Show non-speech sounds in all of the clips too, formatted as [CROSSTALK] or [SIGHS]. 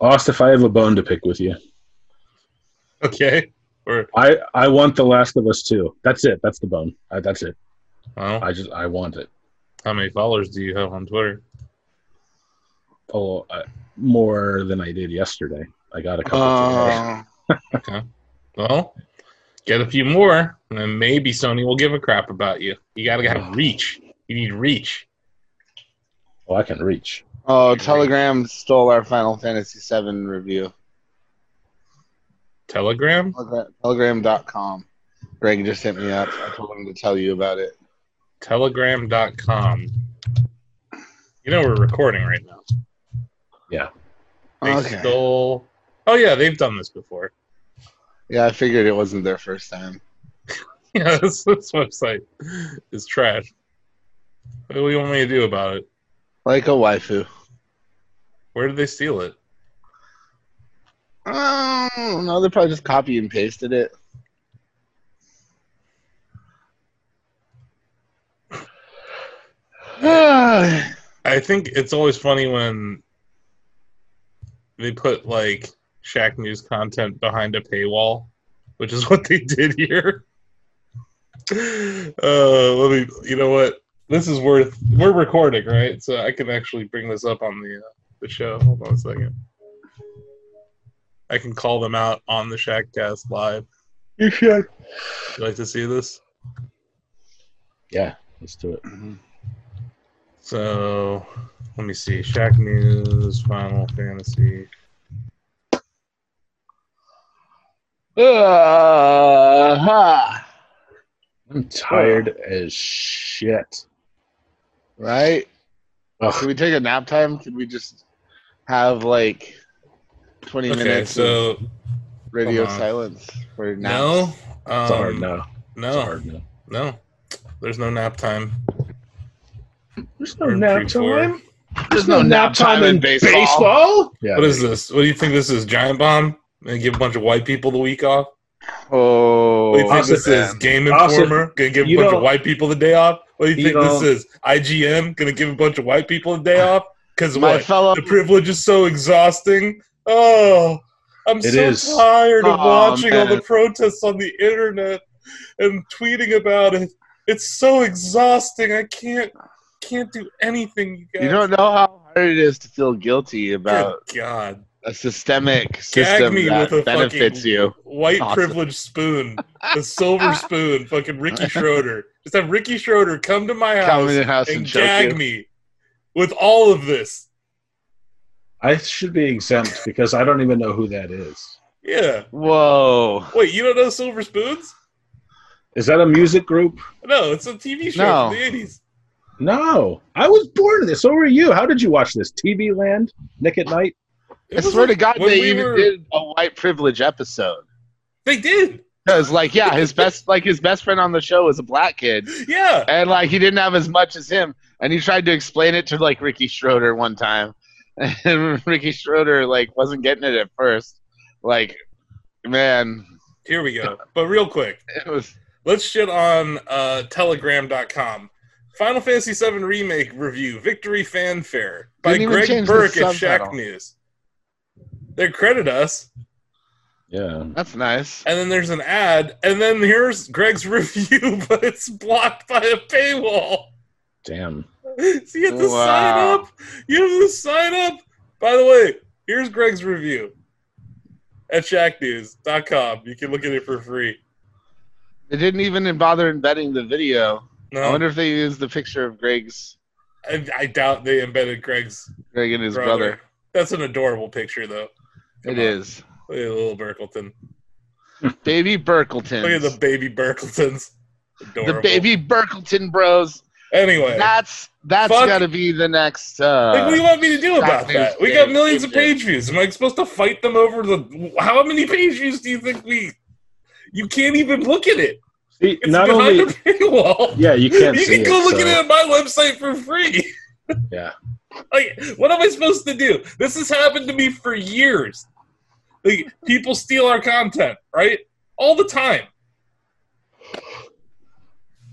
Austin, if I have a bone to pick with you, Okay. Or I I want The Last of Us too. That's it. That's the bone. I, that's it. oh, I just I want it. how many followers do you have on Twitter? Oh, uh, more than I did yesterday. I got a couple. today. Uh, [LAUGHS] Well, get a few more, and then maybe Sony will give a crap about you. You gotta have reach. You need reach. Oh, I can reach. Oh, Telegram stole our Final Fantasy VII review. Telegram? Telegra- Telegram.com. Greg just hit me up. I told him to tell you about it. Telegram.com. You know we're recording right now. Yeah. They Okay. stole. Oh yeah, they've done this before. Yeah, I figured it wasn't their first time. [LAUGHS] Yeah, this, this website is trash. What do you want me to do about it? Like a waifu. Where did they steal it? Oh, no, they probably just copy and pasted it. [SIGHS] I think it's always funny when they put like Shack News content behind a paywall, which is [LAUGHS] what they did here. Uh, let me. You know what? This is worth. We're recording, right? So I can actually bring this up on the uh, the show. Hold on a second. I can call them out on the Shackcast live. You should. You like to see this? Yeah, let's do it. So let me see. Shack News, Final Fantasy. Uh, ha. I'm tired as shit. Right? Can we take a nap time? Can we just have like 20 Okay, minutes of so radio silence for naps? no, it's hard um, no. It's no, hard no. no. There's no nap time. There's Or nap time. There's no nap time in baseball. Yeah. What is this? What do you think this is? Giant Bomb? And give a bunch of white people the week off? Oh, What do you think this man. is? Game Austin, Informer? Gonna give a you bunch of white people the day off? What do you think this is? IGN? Gonna give a bunch of white people a day off? Because My what? fellow, The privilege is so exhausting. Oh, I'm It so is. tired of Aw, watching all the protests on the internet and tweeting about it. It's so exhausting. I can't can't do anything. You, guys. you don't know how hard it is to feel guilty Good about God. a systemic system that benefits you. White Awesome. privilege spoon, the silver [LAUGHS] spoon, fucking Ricky [LAUGHS] Schroder. Just have Ricky Schroder come to my house in the house and, and gag you. me with all of this. I should be exempt because I don't even know who that is. Yeah. Whoa. Wait, you don't know Silver Spoons? Is that a music group? No, it's a TV show No. from the eighties. No, I was born in this. So were you. How did you watch this? TV Land, Nick at Nite. I swear to God, they we even were- did a white privilege episode. They did. Because, like, yeah, his best, like, his best friend on the show was a black kid, Yeah. and like, he didn't have as much as him, and he tried to explain it to like Ricky Schroder one time, [LAUGHS] and Ricky Schroder like wasn't getting it at first. Like, man, Here we go. But real quick, [LAUGHS] it was let's shit on uh, Telegram.com. Final Fantasy VII Remake review, Victory Fanfare by Greg Burke at Shack. News. They credit us, Yeah. that's nice. and then there's an ad, and then here's Greg's [LAUGHS] review, but it's blocked by a paywall. Damn. [LAUGHS] So you have to sign up. You have to sign up. By the way, here's Greg's review at shacknews.com. You can look at it for free. They didn't even bother embedding the video. No. I wonder if they used the picture of Greg's I, I doubt they embedded Greg's Greg and his brother. brother. That's an adorable picture, though. Come It on. is Look at little Burkleton. baby Burkleton. Look at the baby Burkletons. Adorable. the baby Burkleton Bros. Anyway, That's that's Fuck. got to be the next. Uh, like, what do you want me to do about News that? We got game millions of page views. Am I supposed to fight them over the? How many page views do you think we? You can't even look at it. See, It's not behind only. a paywall. Yeah, you can't you see can go it. look so- at it on my website for free. Yeah. [LAUGHS] Like, what am I supposed to do? This has happened to me for years. Like, people steal our content, right? All the time.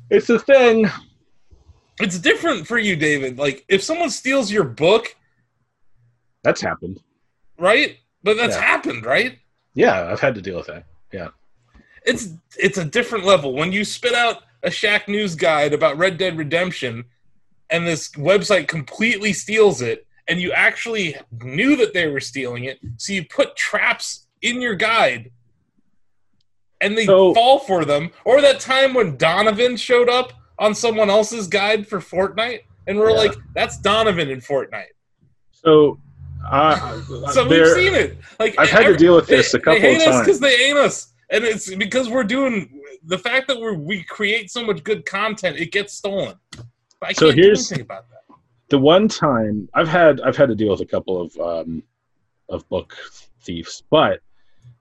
It's a thing. It's different for you, David. Like, if someone steals your book, That's happened. right? But that's Yeah. happened, right? Yeah, I've had to deal with that. Yeah, it's it's a different level when you spit out a Shack News guide about Red Dead Redemption, and this website completely steals it, and you actually knew that they were stealing it, so you put traps in your guide, and they So- fall for them. Or that time when Donovan showed up on someone else's guide for Fortnite, and we're Yeah. like, "That's Donovan in Fortnite." So, uh, So we've seen it. Like I've had to deal with they, this a couple they hate of us times. because they ain't us, and it's because we're doing the fact that we we create so much good content, it gets stolen. I So here's- the one time I've had I've had to deal with a couple of um, of book thieves, but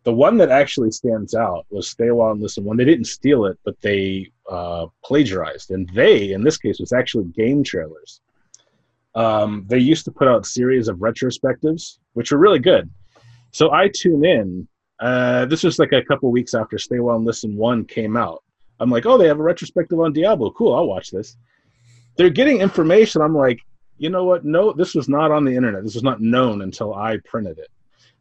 the one that actually stands out was Stay Awhile and Listen. One. they didn't steal it, but they uh, plagiarized, and they in this case was actually GameTrailers. Um, they used to put out series of retrospectives, which were really good. So I tune in. Uh, this was like a couple weeks after Stay Awhile and Listen one came out. I'm like, oh, they have a retrospective on Diablo. Cool, I'll watch this. They're getting information. I'm like, you know what? No, this was not on the internet. This was not known until I printed it.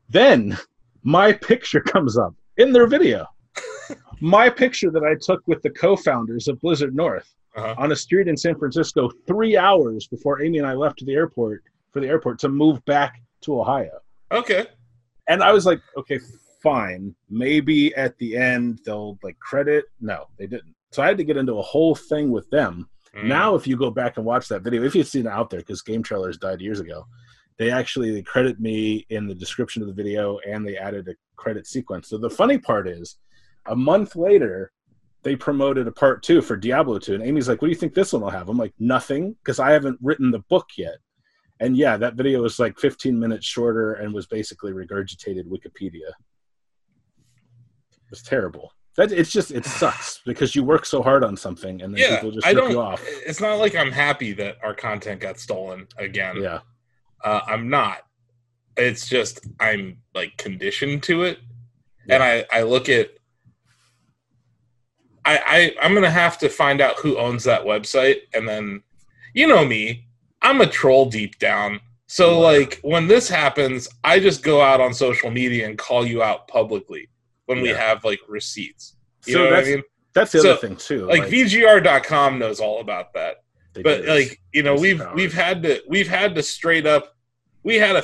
Then my picture comes up in their video. [LAUGHS] my picture that I took with the co-founders of Blizzard North Uh-huh. on a street in San Francisco 3 hours before Amy and I left to the airport for the airport to move back to Ohio. Okay, And I was like, okay, fine. Maybe at the end they'll like credit. No, they didn't. So I had to get into a whole thing with them Mm. now, if you go back and watch that video, if you've seen it out there, because GameTrailers died years ago, they actually they credit me in the description of the video and they added a credit sequence. So the funny part is, a month later, they promoted a part two for Diablo 2. And Amy's like, What do you think this one will have? I'm like, Nothing, because I haven't written the book yet. And yeah, that video was like 15 minutes shorter and was basically regurgitated Wikipedia. It was terrible. That it's just it sucks because you work so hard on something and then yeah, people just I rip you off. It's not like I'm happy that our content got stolen again. Yeah. Uh, I'm not. It's just I'm like conditioned to it, and I I look at. I, I I'm gonna have to find out who owns that website, and then, you know me, I'm a troll deep down. So like when this happens, I just go out on social media and call you out publicly when we have like receipts. You So know what I that's- mean? That's the So, other thing too. Like VGR.com knows all about that but like you know we've Powers. we've had to we've had to straight up we had a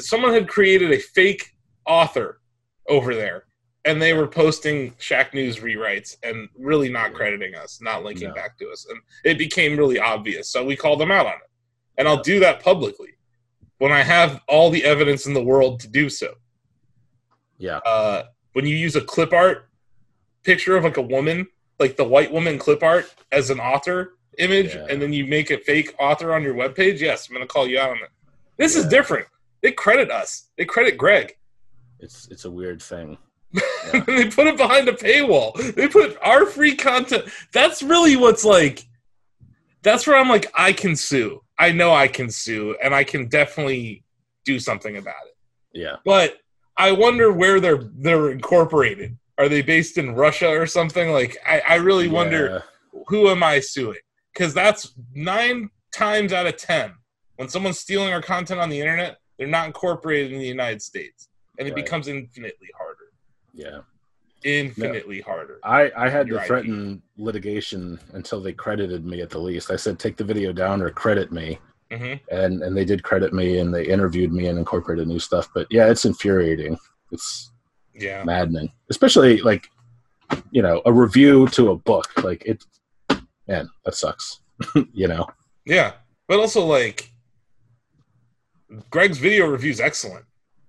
someone had created a fake author over there and they were posting Shack News rewrites and really not crediting us, not linking No. back to us, and it became really obvious. So we called them out on it, and I'll do that publicly when I have all the evidence in the world to do so. yeah, Uh, when you use a clip art picture of like a woman, like the white woman clip art as an author image, Yeah. and then you make a fake author on your webpage, yes, I'm going to call you out on it. This is different. They credit us. They credit Greg. it's it's a weird thing. [LAUGHS] and they put it behind a paywall. They put our free content. That's really what's like. That's where I'm like, I can sue. I know I can sue, and I can definitely do something about it. Yeah, But I wonder where they're they're incorporated. Are they based in Russia or something? Like, I, I really wonder who am I suing? Because that's nine times out of ten when someone's stealing our content on the internet, they're not incorporated in the United States, and it Right. becomes infinitely harder. Yeah, Infinitely harder. I I had to IP. threaten litigation until they credited me at the least. I said take the video down or credit me, hmm and and they did credit me and they interviewed me and incorporated new stuff. But yeah, it's infuriating. It's Yeah. maddening, especially like you know a review to a book. Like it, man, that sucks. [LAUGHS] you know. Yeah. But also, like, Greg's video review is excellent.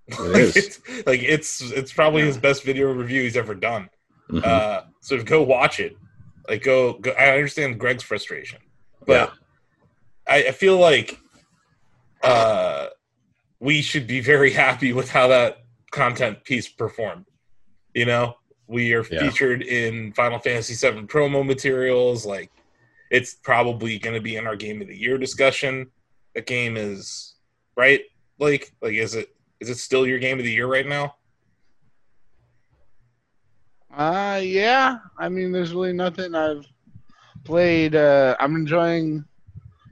It [LAUGHS] like, is. It's, like it's it's probably his best video review he's ever done. Mhm. Uh, so go watch it. Like go, go. I understand Greg's frustration, but I, I feel like uh, we should be very happy with how that content piece performed. You know, we are Yeah. featured in Final Fantasy VII promo materials. Like, it's probably going to be in our Game of the Year discussion. The game is right. Like, like is it is it still your Game of the Year right now? Uh, yeah. I mean, there's really nothing I've played. Uh, I'm enjoying.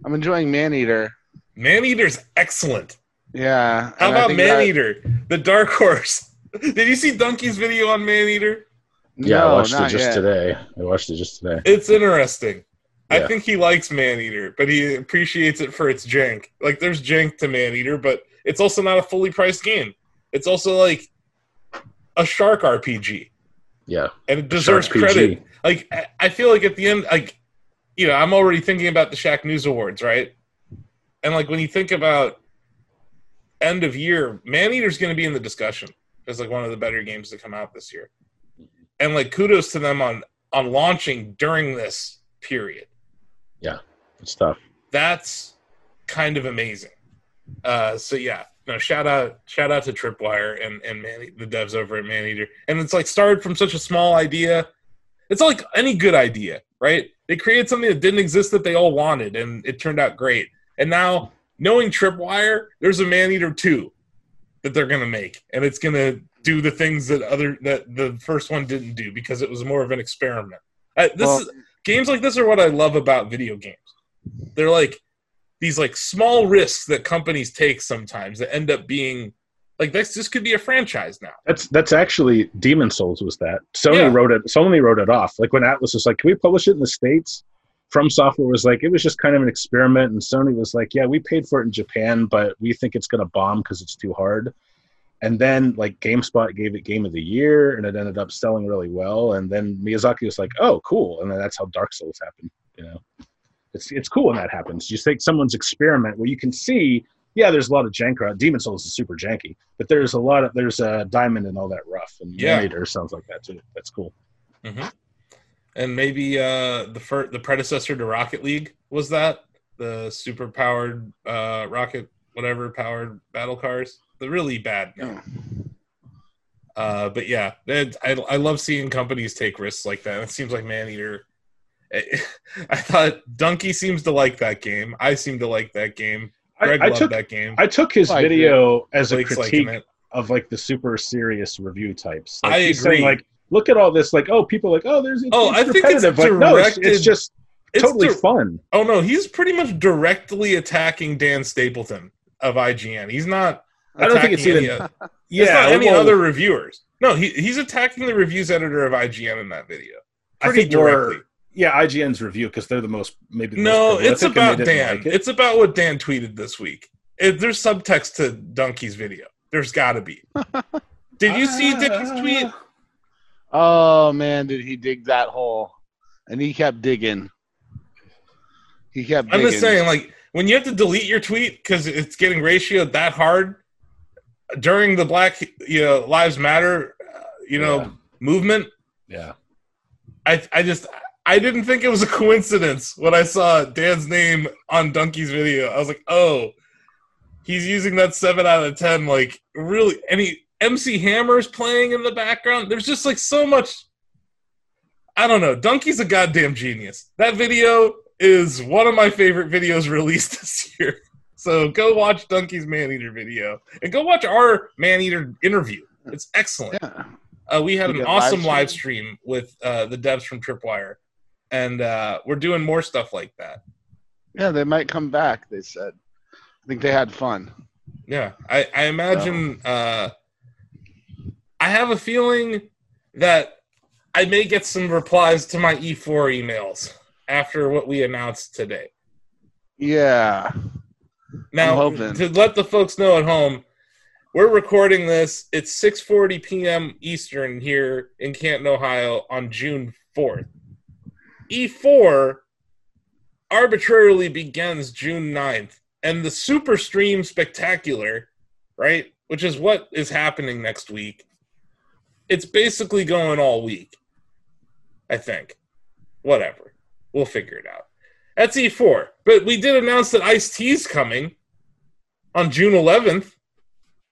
I'm enjoying Maneater. Maneater's excellent. Yeah. How about think that- Maneater, the dark horse? [LAUGHS] Did you see Dunkey's video on Maneater? Yeah, I watched it just yet. today. I watched it just today. It's interesting. I think he likes Maneater, but he appreciates it for its jank. Like there's jank to Maneater, but it's also not a fully priced game. It's also like a shark RPG, Yeah, and it deserves credit. Like I- I feel like at the end, like you know, I'm already thinking about the Shack News Awards, right? And like when you think about end of year, Maneater's going to be in the discussion as like one of the better games to come out this year. And like kudos to them on on launching during this period. it's tough. That's kind of amazing. Uh, so yeah, no shout out shout out to Tripwire and and Man, the devs over at Maneater. And it's like started from such a small idea. It's like any good idea, right? They created something that didn't exist that they all wanted, and it turned out great. And now, knowing Tripwire, there's a Maneater two that they're gonna make, and it's gonna do the things that other that the first one didn't do because it was more of an experiment. Uh, this Well- is, games like this are what I love about video games. They're like these like small risks that companies take sometimes that end up being like this. This could be a franchise now. That's that's actually Demon's Souls was that. Sony Yeah. wrote it. Sony wrote it off. Like when Atlus was like, "Can we publish it in the states?" FromSoftware was like, it was just kind of an experiment, and Sony was like, "Yeah, we paid for it in Japan, but we think it's going to bomb because it's too hard." And then like GameSpot gave it Game of the Year, and it ended up selling really well. And then Miyazaki was like, "Oh, cool!" And then that's how Dark Souls happened. You know, it's it's cool when that happens. You take someone's experiment where you can see, yeah, there's a lot of jank around. Demon's Souls is super janky, but there's a lot of there's a diamond and all that rough, and Yeah. Maneater sounds like that too. That's cool. And maybe uh, the fir- the predecessor to Rocket League was that the super powered uh, rocket whatever powered battle cars. The really bad name. Uh, but yeah, it, I I love seeing companies take risks like that. It seems like Maneater. [LAUGHS] I thought Dunkey seems to like that game. I seem to like that game. I, Greg I loved took that game. I took his oh, Like video as a Blake's liking critique it. of like the super serious review types. Like, I he's saying, agree. like, look at all this. Like, oh, people are like, oh, there's it's, Oh, it's I think it's repetitive. like, no, it's, it's just It's totally dir- fun. Oh no, he's pretty much directly attacking Dan Stapleton of IGN. He's not. I don't think it's attacking even- any, Yeah, [LAUGHS] it's not any well, other reviewers. No, he, he's attacking the reviews editor of IGN in that video. I Pretty think more- directly. Yeah, IGN's review because they're the most maybe. The No, most it's prolific, and they about Dan. like it. It's about what Dan tweeted this week. It, there's subtext to Dunkey's video. There's got to be. [LAUGHS] Did you see Dick's tweet? Oh man, did he dig that hole? And he kept digging. He kept. I'm just saying, like, when you have to delete your tweet because it's getting ratioed that hard during the Black, you know, Lives Matter, uh, you know, Yeah. movement. yeah. I, I just, I didn't think it was a coincidence when I saw Dan's name on Dunkey's video. I was like, oh, he's using that seven out of ten. Like, really? Any MC Hammer's playing in the background? There's just like so much. I don't know. Dunkey's a goddamn genius. That video is one of my favorite videos [LAUGHS] released this year. So go watch Dunkey's Man Eater video and go watch our Maneater interview. It's excellent. Yeah. Uh, we had You an get live awesome stream? live stream with uh, the devs from Tripwire, and uh, we're doing more stuff like that. Yeah, they might come back. They said. I think they had fun. Yeah, I, I imagine. Uh, I have a feeling that I may get some replies to my E4 emails after what we announced today. Yeah. Now, to let the folks know at home, we're recording this. It's 6:40 p.m. Eastern here in Canton, Ohio, on June 4th. E4 arbitrarily begins June 9th, and the Super Stream Spectacular, right, which is what is happening next week. It's basically going all week. I think. Whatever. We'll figure it out. That's E4. But we did announce that Ice T's coming on June 11th.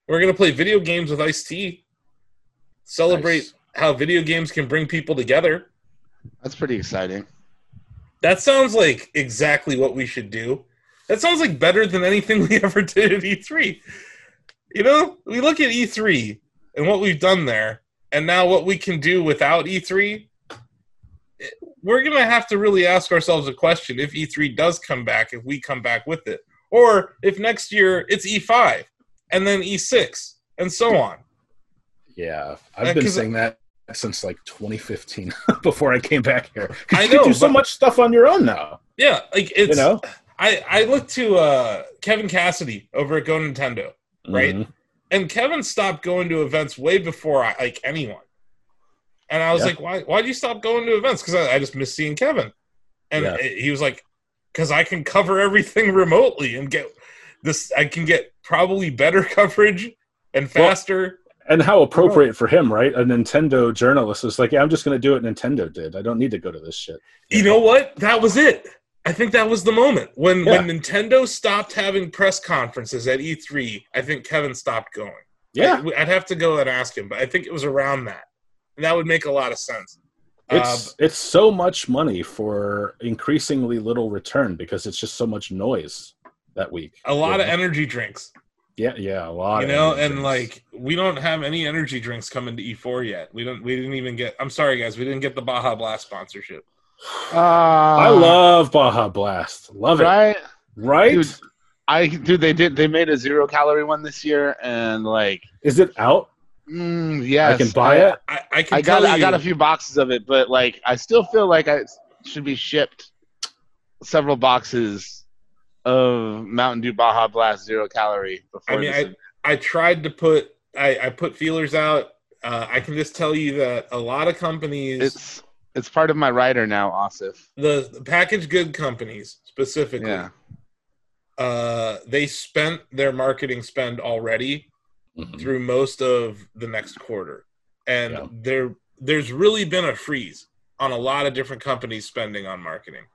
We're going to play video games with Ice T. Celebrate Nice. how video games can bring people together. That's pretty exciting. That sounds like exactly what we should do. That sounds like better than anything [LAUGHS] we ever did at E3. You know, we look at E3 and what we've done there, and now what we can do without E3. We're going to have to really ask ourselves a question if E3 does come back, if we come back with it, or if next year it's E5. and then E6, and so on. Yeah, Uh, I've been saying that since like 2015 [LAUGHS] before I came back here. I you do so much stuff on your own now. Yeah, like it's. you know, I I look to uh, Kevin Cassidy over at GoNintendo, right? Mhm. and Kevin stopped going to events way before I, like anyone. And I was Yeah. like, why? Why do you stop going to events? Because I, I just miss seeing Kevin. And Yeah. he was like, because I can cover everything [LAUGHS] remotely and get this. I can get probably better [LAUGHS] coverage and Well, faster. And how appropriate for him, right? A Nintendo journalist is like, yeah, I'm just going to do what Nintendo did. I don't need to go to this shit. you know what? That was it. I think that was the moment when Yeah. when Nintendo stopped having press conferences at E3. I think Kevin stopped going. Yeah, I, would have to go and ask him, but I think it was around that, and that would make a lot of sense. it's Uh, it's so much money for increasingly little return because it's just so much noise that week. a lot you of energy drinks. Yeah, yeah, a lot. you know energy and drinks. like we don't have any energy drinks coming to e4 yet we don't we didn't even get i'm sorry guys we didn't get the baja blast sponsorship Uh, I love Baja Blast. Love it. right. Right? I dude, they did. They made a zero calorie one this year, and like, Is it out? mm, yes, I can buy I, it. i, I can I got tell I got a few boxes of it, but like, I still feel like I should be shipped several boxes of Mountain Dew Baja Blast zero calorie before. I mean, this I tried to put i i put feelers out uh, i can just tell you that a lot of companies it's it's part of my rider now, Asif. the, the packaged good companies specifically Yeah. uh they spent their marketing spend already Mhm. through most of the next quarter and Yeah. there there's really been a freeze on a lot of different companies spending on marketing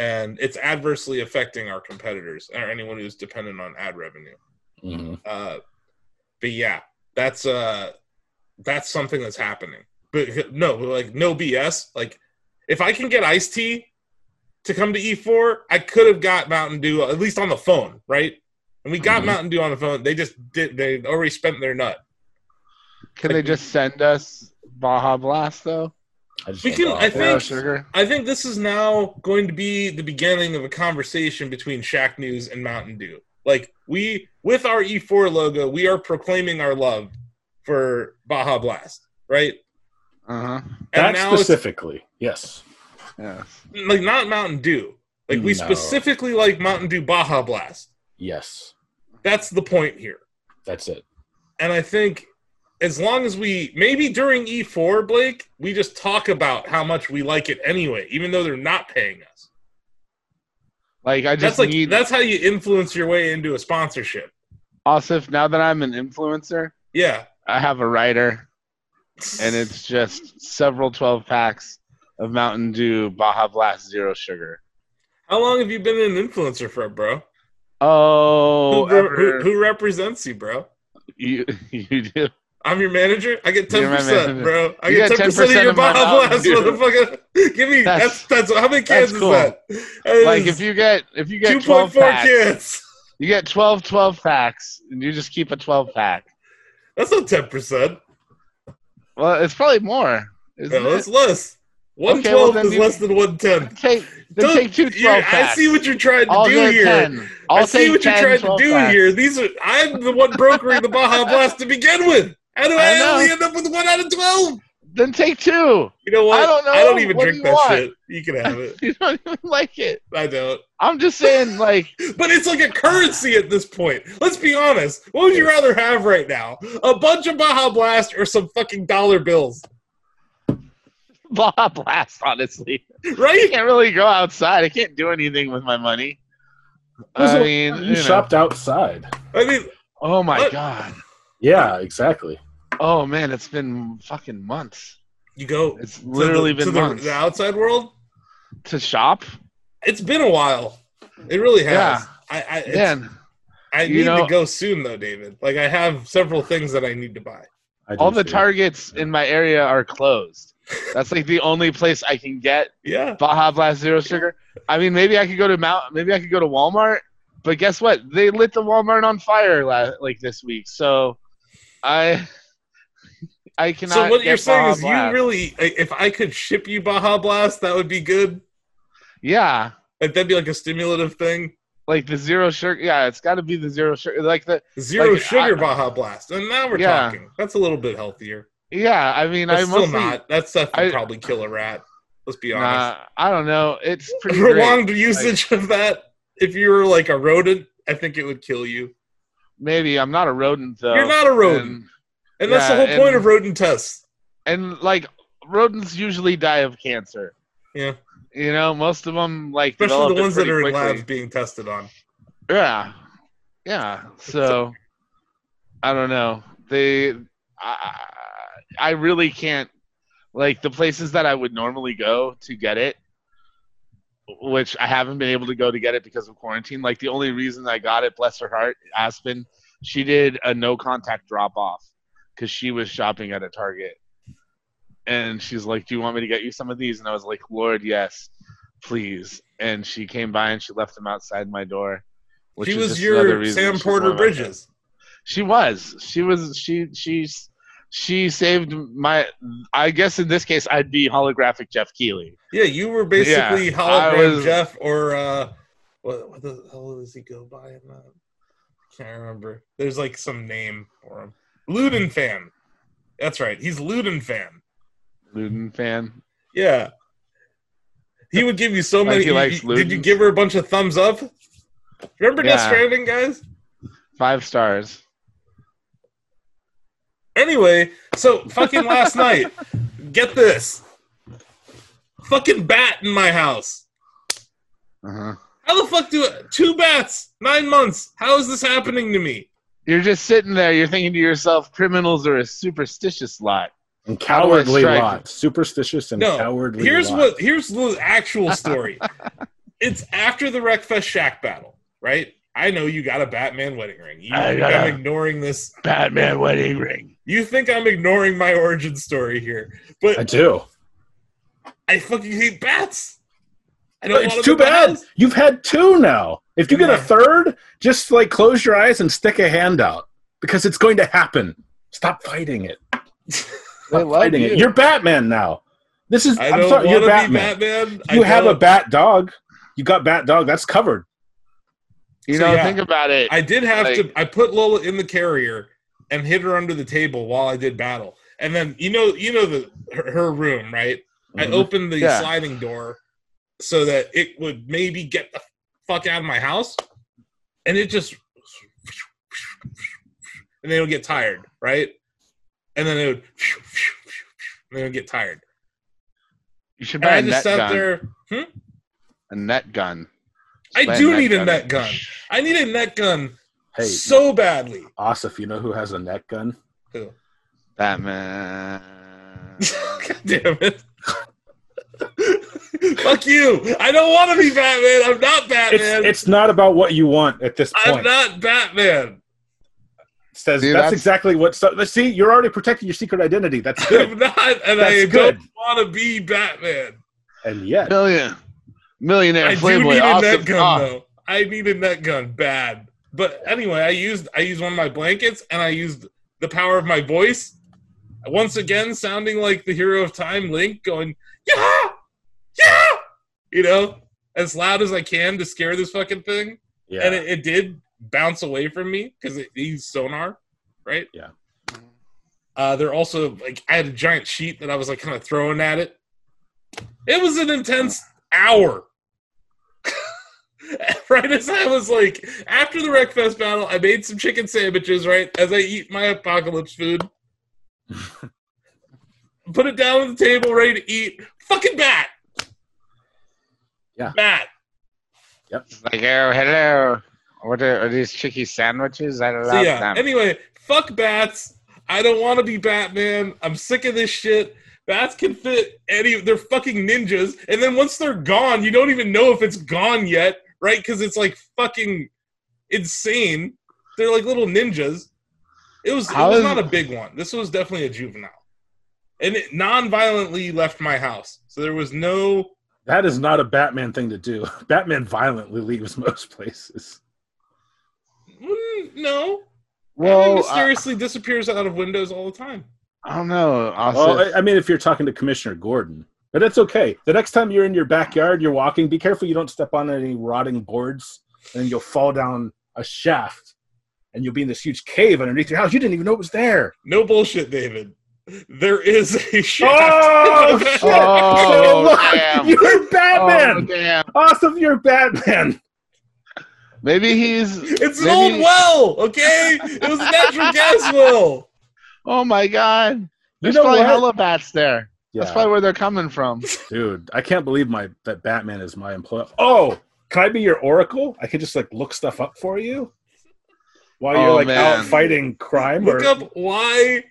and it's adversely affecting our competitors or anyone who's dependent on ad revenue Mhm. uh but yeah that's uh that's something that's happening but no like no bs like if i can get Ice T to come to e4 i could have got mountain dew at least on the phone right and we got Mhm. mountain dew on the phone they just did they already spent their nut Can Like- they just send us Baja Blast though? I just We can- I think- sugar. I think this is now going to be the beginning of a conversation between Shack News and Mountain Dew. Like we, with our E4 logo, we are proclaiming our love for Baja Blast, right? Uh huh. that specifically. Yes. Yes. like not Mountain Dew. Like we No. specifically like Mountain Dew Baja Blast. Yes. That's the point here. That's it. And I think as long as we maybe during E4, Blake, we just talk about how much we like it anyway, even though they're not paying us. Like I just That's like need that's how you influence your way into a sponsorship. Asif. Now that I'm an influencer, Yeah. I have a rider, [LAUGHS] and it's just several twelve packs of Mountain Dew Baja Blast Zero Sugar. How long have you been an influencer for, bro? Oh, who, who, who represents you, bro? you [LAUGHS] you do. I'm your manager. I get ten percent, bro. I You get ten percent of 10% your Baja Blast, motherfucker. [LAUGHS] Give me that's, That's- that's how many cans that's is cool. that? That Like is if you get if you two get twelve point four packs, cans. you get 12 12 packs, and you just keep a twelve pack. That's not ten percent. Well, it's probably more. Isn't No, it? it's less. One Okay, well, twelve is you- less than one ten. [LAUGHS] Take then take two 12 I see what you're trying to I'll do here. I'll I see what you're trying to do packs. here. These are I'm the one brokering the Baja Blast to begin with. How do I, I know. only end up with one out of twelve? Then take two. You know what? I don't know. I don't even What drink you that want? shit. You can have it. [LAUGHS] You don't even like it. I don't. I'm just saying, like, [LAUGHS] But it's like a currency at this point. Let's be honest. What would you rather have right now? A bunch of Baja Blast or some fucking dollar bills? [LAUGHS] Baja Blast, honestly. I Right? can't really go outside. I can't do anything with my money. I mean, you, you know. shopped outside. I mean, Oh my What? god. Yeah, exactly. Oh man, it's been fucking months. you go It's to literally the, been the, months. the outside world. To shop? It's been a while. It really has. Yeah. I, I, Man, I you need know- to go soon though, David. Like I have several things that I need to buy. All the too. targets in my area are closed. That's like the only place I can get Yeah. Baja Blast Zero Sugar. I mean, maybe I could go to Mount. Maybe I could go to Walmart. But guess what? They lit the Walmart on fire la- like this week. So, I, I cannot. So what you're saying Baja is you really if I could ship you Baja Blast, that would be good. Yeah, Like that'd be like a stimulative thing. like the zero sugar. Yeah, it's got to be the zero sugar. Like the Zero Like, sugar I- Baja Blast, and now we're Yeah. talking. That's a little bit healthier. yeah. I mean, I still mostly. not. That stuff would I- probably kill a rat. Let's be honest. Nah, I don't know. It's [LAUGHS] pretty great. Prolonged usage of that, if you were like a rodent, I think it would kill you. Maybe I'm not a rodent though. You're not a rodent, And, and that's the whole point and- of rodent tests. and like rodents usually die of cancer. Yeah, You know, most of them like especially the ones that are in labs being tested on. Yeah, yeah. So I don't know. They, I, I really can't like the places that I would normally go to get it, which I haven't been able to go to get it because of quarantine. Like the only reason I got it, bless her heart, Aspen, she did a no contact drop off because she was shopping at a Target, and she's like, "Do you want me to get you some of these?" And I was like, "Lord, yes, please." And she came by and she left them outside my door. which She was your Sam Porter one of my Bridges. she was. She was. She. She's. She saved my. I guess in this case, I'd be holographic Geoff Keighley. Yeah, you were basically Yeah, hologram was- Jeff or uh, what, what the hell does he go by that? Can't remember. There's like some name for him. Luden fan. That's right. He's Luden fan. Luden fan. Yeah. He would give you so Like many. he you- did you give her a bunch of thumbs up? Remember Death Yeah. Stranding, guys? Five stars. Anyway, so fucking last [LAUGHS] night, get this. Fucking bat in my house. Uh-huh. How the fuck do it? Two bats, nine months. How is this happening to me? You're just sitting there. You're thinking to yourself, criminals are a superstitious lot. And How cowardly lot. Superstitious and No, cowardly Here's lot. what. Here's the actual story. [LAUGHS] it's after the Wreckfest Shack battle, right? I know you got a Batman wedding ring. You I think I'm ignoring this. Batman wedding ring. You think I'm ignoring my origin story here, but I do. I fucking hate bats. I don't It's too them in my bad. house. You've had two now. If you get a third, just like close your eyes and stick a hand out because it's going to happen. Stop fighting it. [LAUGHS] Stop fighting you. it. You're Batman now. This is. I I'm don't sorry. want You're to Batman. be Batman. I You have a don't. bat dog. You got bat dog. That's covered. You So, know, yeah. think about it. I did have Like- to. I put Lola in the carrier and hit her under the table while I did battle. And then you know, you know the her, her room, right? I Mhm. opened the Yeah. sliding door so that it would maybe get the fuck out of my house, and it just and then it would get tired, right? And then it would and then it would get tired. you should And buy I a just net sat gun. there. A net gun. I Buy do need a net gun. Shh. I need a net gun Hey, so badly. Asif, you know who has a net gun? Who? Batman. [LAUGHS] God damn it. [LAUGHS] Fuck you. I don't want to be Batman. I'm not Batman. it's not about what you want at this point. I'm not Batman. Says See, that's, that's- exactly what. So, let's see. You're already protecting your secret identity. That's [LAUGHS] good. I'm not, and That's I good. don't want to be Batman. and yet, Million. Millionaire I do need a awesome. net gun though. I needed that gun bad. But anyway, I used I used one of my blankets and I used the power of my voice. Once again, sounding like the hero of time, Link, going yeah, yeah, you know, as loud as I can to scare this fucking thing. yeah, and it, it did bounce away from me because it used sonar, right? Yeah. Uh, they're also like I had a giant sheet that I was like kind of throwing at it. It was an intense hour. [LAUGHS] right as I was like, after the Wreckfest battle, I made some chicken sandwiches. Right as I eat my apocalypse food, [LAUGHS] put it down on the table, ready to eat. Fucking bat. Yeah. bat. Yep. Like, oh, hello. What are, are these chicky sandwiches? I love So yeah. them. Anyway, fuck bats. I don't want to be Batman. I'm sick of this shit. Bats can fit any. They're fucking ninjas, and then once they're gone, you don't even know if it's gone yet, right? Because it's like fucking insane. They're like little ninjas. It was. How it was is- not a big one. This was definitely a juvenile, and it non-violently left my house. So there was no. that is not a Batman thing to do. [LAUGHS] Batman violently leaves most places. Mm, No. well, Batman I, mysteriously disappears out of windows all the time. I don't know. Also, Well, I, I mean, if you're talking to Commissioner Gordon, but it's okay. The next time you're in your backyard, you're walking. Be careful you don't step on any rotting boards and then you'll fall down a shaft, and you'll be in this huge cave underneath your house. You didn't even know it was there. No bullshit, David. There is a shaft. Oh, in [LAUGHS] the shit. back. Oh, look, damn. [LAUGHS] You're Oh, Batman. damn. awesome, you're Batman. Maybe he's. It's an old well, okay? It was a natural gas [LAUGHS] well. Oh my god. There's know probably what? hella bats there. That's Yeah, probably where they're coming from. dude, I can't believe my that Batman is my employee. Oh, can I be your oracle? I could just like look stuff up for you while you're Oh, like out fighting crime. Look or, up why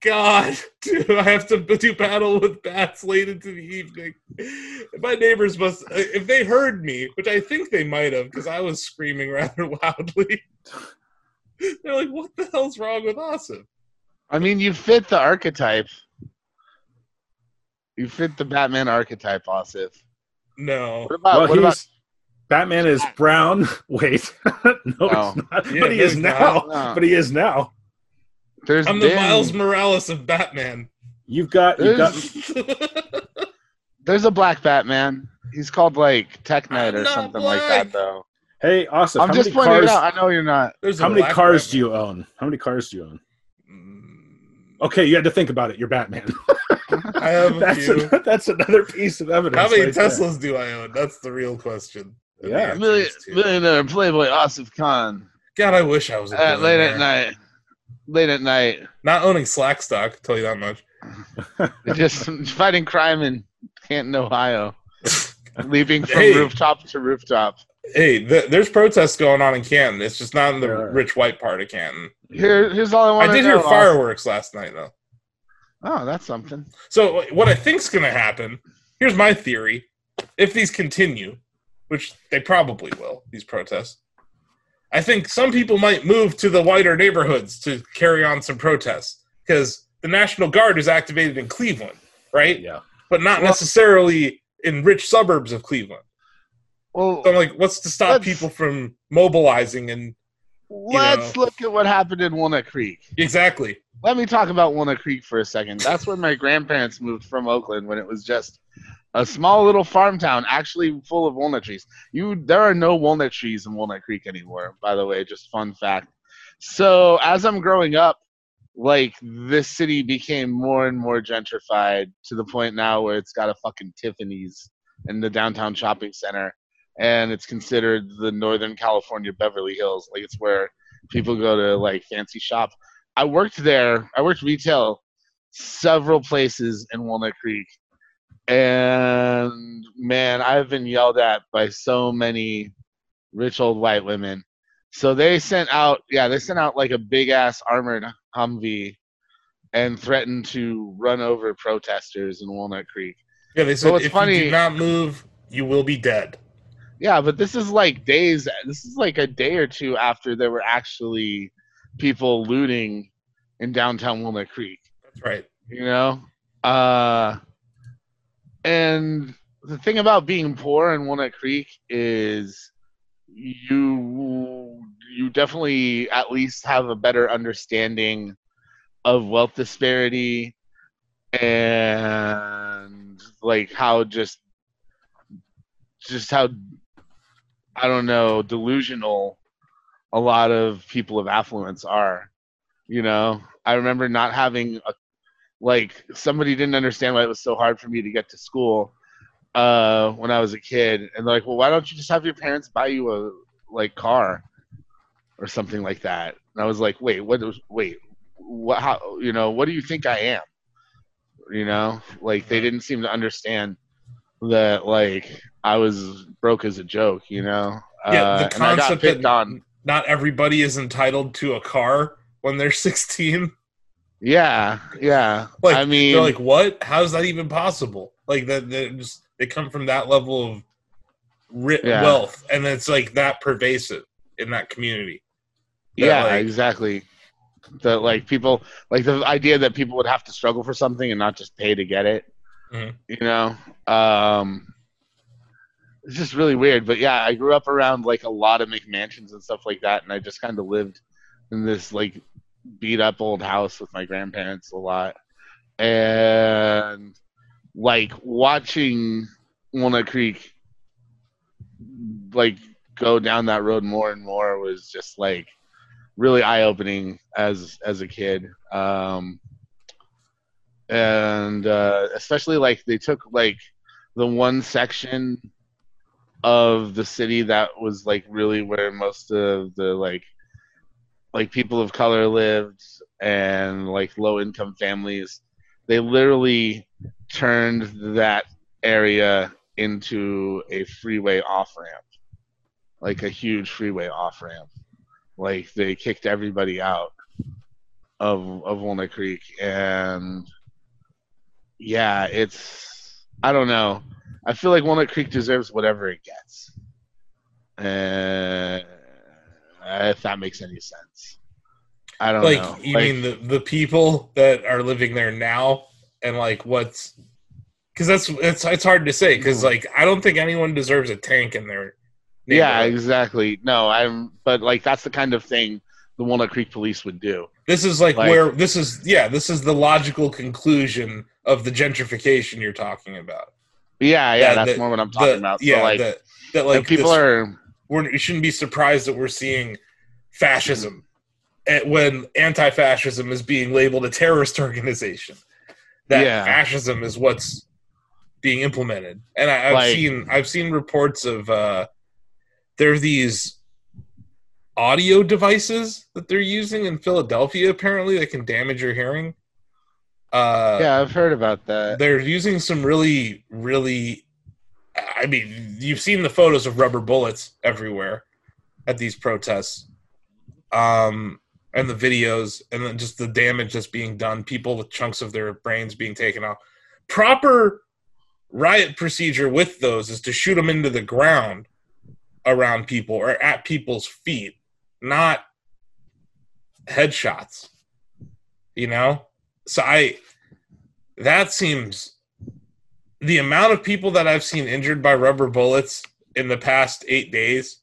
God [LAUGHS] do I have to do battle with bats late into the evening? My neighbors must, uh, if they heard me, which I think they might have, because I was screaming [LAUGHS] rather loudly. [LAUGHS] They're like, "What the hell's wrong with Awesome?" I mean, you fit the archetype. You fit the Batman archetype, Asif. No, What about well, what about he's Batman is brown. [LAUGHS] Wait, [LAUGHS] no, it's not. Yeah, but he is now. No. But he is now. there's I'm the been, Miles Morales of Batman. You've got. You've got. There's- [LAUGHS] there's a black Batman. He's called like Tech Knight or I'm not something like that though. Hey, Austin. I'm how just many pointing cars? it out. I know you're not. There's How many black cars do you own? How many cars do you own? Mm, Okay, you had to think about it. You're Batman. I have a [LAUGHS] that's few. a, that's another piece of evidence. How many right there. Teslas do I own? That's the real question. The Yeah. Million, millionaire Playboy Asif Khan God, I wish I was a at late at night. Late at night, Not owning Slack stock, tell you that much. [LAUGHS] just [LAUGHS] fighting crime in Canton, Ohio, leaping from Hey. rooftop to rooftop. Hey, th- there's protests going on in Canton. It's just not in the There rich white part of Canton. Here, here's all I I want to did know. hear fireworks last night, though. Oh, that's something. So what I think's going to happen? Here's my theory: if these continue, which they probably will, these protests, I think some people might move to the wider neighborhoods to carry on some protests because the National Guard is activated in Cleveland, right? Yeah. But not Well- necessarily in rich suburbs of Cleveland. Well, So I'm like, what's to stop people from mobilizing and let's look at what happened in Walnut Creek. exactly? Let me talk about Walnut Creek for a second. That's where my grandparents moved from Oakland when it was just a small little farm town, actually full of walnut trees. You, there are no walnut trees in Walnut Creek anymore. By the way, just fun fact. So as I'm growing up, like this city became more and more gentrified to the point now where it's got a fucking Tiffany's in the downtown shopping center, and it's considered the Northern California Beverly Hills. Like it's where people go to like fancy shop. I worked there. I worked retail several places in Walnut Creek, and man, I've been yelled at by so many rich old white women. So they sent out, yeah, they sent out like a big ass armored Humvee and threatened to run over protesters in Walnut Creek. Yeah, they So said what's if funny- you do not move, you will be dead. Yeah, but this is like days. This is like a day or two after there were actually people looting in downtown Walnut Creek. That's right. you know uh and the thing about being poor in walnut creek is you you definitely at least have a better understanding of wealth disparity and like how just just how i don't know delusional a lot of people of affluence are you know i remember not having a like somebody didn't understand why it was so hard for me to get to school uh when I was a kid and they're like, well why don't you just have your parents buy you a like car or something like that? And I was like, wait, what was wait, what how you know, what do you think I am? You know? Like they didn't seem to understand that like I was broke as a joke, you know? Yeah, uh, the and I got concept picked that on. Not everybody is entitled to a car when they're [LAUGHS] 16. Yeah, yeah. Like I mean they're like, what? How is that even possible? Like that, they just they come from that level of ri- Yeah. wealth, and it's like that pervasive in that community. that, yeah like- exactly that like people like the idea that people would have to struggle for something and not just pay to get it Mhm. you know um it's just really weird but yeah i grew up around like a lot of mcmansions and stuff like that and i just kind of lived in this like beat up old house with my grandparents a lot and like watching walnut creek like go down that road more and more was just like really eye opening as as a kid. Um, and uh, especially like they took like the one section of the city that was like really where most of the like like people of color lived and like low income families they literally turned that area into a freeway off ramp like a huge freeway off ramp like they kicked everybody out of of Walnut Creek and yeah it's I don't know I feel like Walnut Creek deserves whatever it gets. Uh, if that makes any sense. I don't like know. you Like, mean the the people that are living there now and like what's because that's it's it's hard to say because like I don't think anyone deserves a tank in their yeah exactly. No I'm but like that's the kind of thing the Walnut Creek police would do. This is like, Like- where this is yeah this is the logical conclusion of the gentrification you're talking about. Yeah yeah, Yeah, that's the- more what I'm talking about so yeah, like that that like people this- are we're, we shouldn't be surprised that we're seeing fascism at, when anti-fascism is being labeled a terrorist organization. That Yeah. fascism is what's being implemented, and I, I've Like- seen I've seen reports of uh, there are these audio devices that they're using in Philadelphia apparently that can damage your hearing. Uh, yeah I've heard about that. they're using some really really i mean you've seen the photos of rubber bullets everywhere at these protests um and the videos and then just the damage that's being done people with chunks of their brains being taken off proper riot procedure with those is to shoot them into the ground around people or at people's feet not headshots you know so i that seems the amount of people that i've seen injured by rubber bullets in the past eight days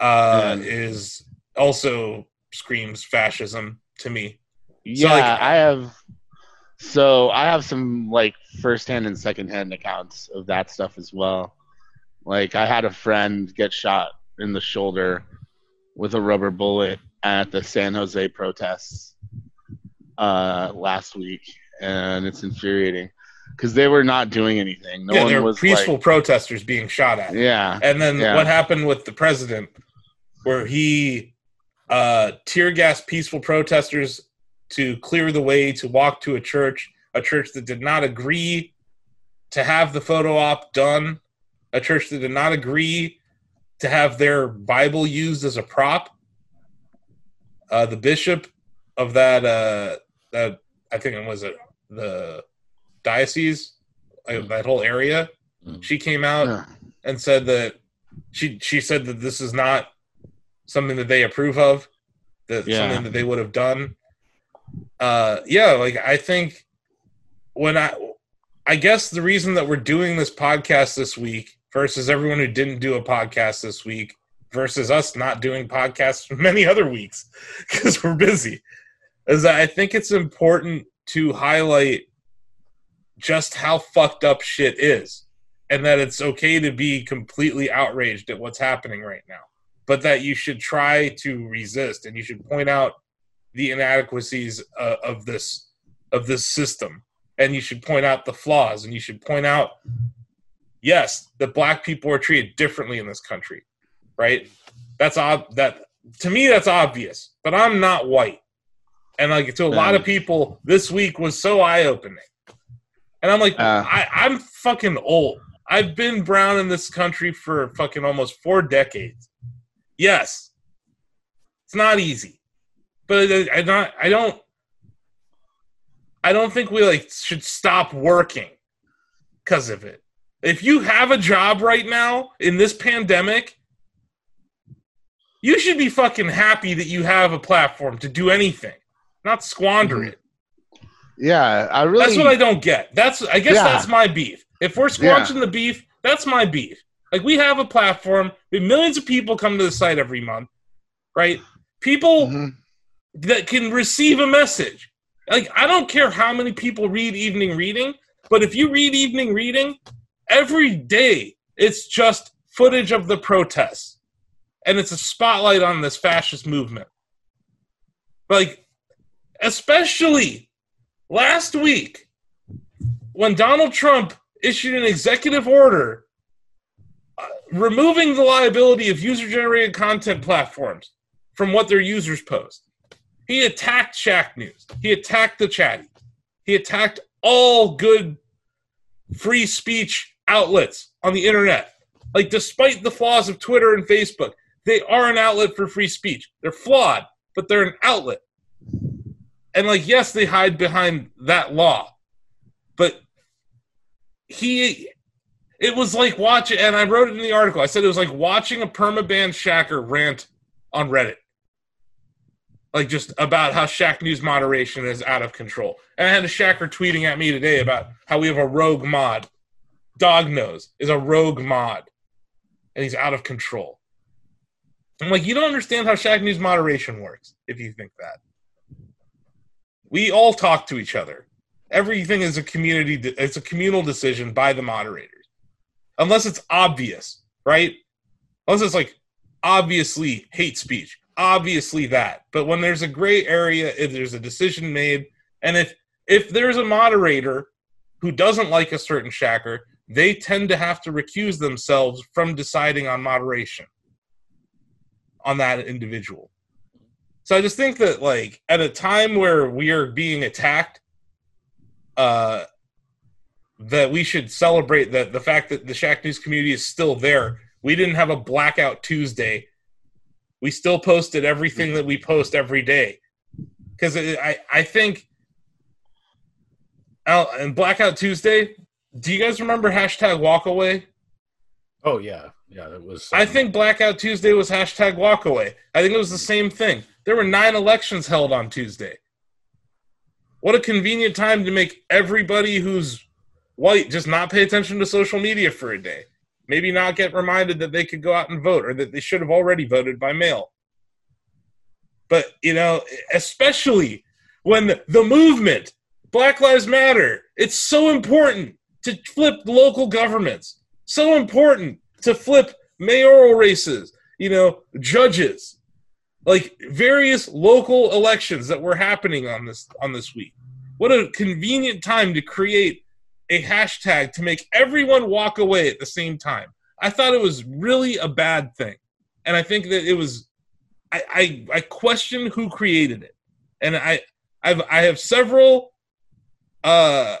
uh Yeah. is also screams fascism to me Yeah, like- I have. So I have some like firsthand and secondhand accounts of that stuff as well. Like I had a friend get shot in the shoulder with a rubber bullet at the San Jose protests uh, last week, and it's infuriating because they were not doing anything. No yeah one they're was peaceful like, protesters being shot at yeah, And then Yeah. what happened with the president, where he uh, tear gassed peaceful protesters to clear the way to walk to a church, a church that did not agree to have the photo op done, a church that did not agree to have their Bible used as a prop. Uh, the bishop of that, uh, that I think it was a, the diocese, uh, that whole area, Mm. she came out yeah. and said that she she said that this is not something that they approve of, that Yeah. something that they would have done. Uh, yeah, like I think when I I guess the reason that we're doing this podcast this week versus everyone who didn't do a podcast this week versus us not doing podcasts [LAUGHS] many other weeks because we're busy is that I think it's important to highlight just how fucked up shit is and that it's okay to be completely outraged at what's happening right now but that you should try to resist and you should point out the inadequacies uh, of this of this system. And you should point out the flaws and you should point out yes that black people are treated differently in this country right? That's ob- that to me that's obvious but i'm not white and like to a lot of people this week was so eye-opening. And i'm like Uh. I, i'm fucking old. I've been brown in this country for fucking almost four decades. Yes. It's not easy. But I, I not i don't i don't think we like should stop working because of it. If you have a job right now in this pandemic you should be fucking happy that you have a platform to do anything not squander it yeah. I really. that's what I don't get. That's I guess Yeah. that's my beef. If we're squanching the beef, that's my beef. Like we have a platform, we millions of people come to the site every month, right? People Mhm. that can receive a message. Like I don't care how many people read evening reading, but if you read evening reading every day, it's just footage of the protests, and it's a spotlight on this fascist movement. Like, especially last week when Donald Trump issued an executive order uh, removing the liability of user generated content platforms from what their users post. He attacked Shack News. He attacked the chatty. He attacked all good free speech outlets on the internet. Like, despite the flaws of Twitter and Facebook, they are an outlet for free speech. They're flawed, but they're an outlet. And, like, yes, they hide behind that law, but he, it was like watching, and I wrote it in the article. I said it was like watching a permaban shacker rant on Reddit. Like, just about how Shack News moderation is out of control. And I had a shacker tweeting at me today about how we have a rogue mod. Dog Nose is a rogue mod, and he's out of control. I'm like, you don't understand how Shack News moderation works if you think that. We all talk to each other. Everything is a community. It's a communal decision by the moderators, unless it's obvious, right? Unless it's like obviously hate speech, obviously that. But when there's a gray area, if there's a decision made, and if if there's a moderator who doesn't like a certain shacker, they tend to have to recuse themselves from deciding on moderation on that individual. So I just think that like at a time where we are being attacked, uh, that we should celebrate that the fact that the Shack News community is still there. We didn't have a blackout Tuesday. We still posted everything that we post every day because I I think. And Blackout Tuesday, do you guys remember hashtag walkaway? Oh yeah, yeah. That was. I think Blackout Tuesday was hashtag walkaway. I think it was the same thing. There were nine elections held on Tuesday. What a convenient time to make everybody who's white just not pay attention to social media for a day. Maybe not get reminded that they could go out and vote or that they should have already voted by mail. But, you know, especially when the movement, Black Lives Matter, it's so important to flip local governments. So important to flip mayoral races, you know, judges, like various local elections that were happening on this on this week. What a convenient time to create a hashtag to make everyone walk away at the same time. I thought it was really a bad thing. And I think that it was I I, I question who created it. And I I've I have several uh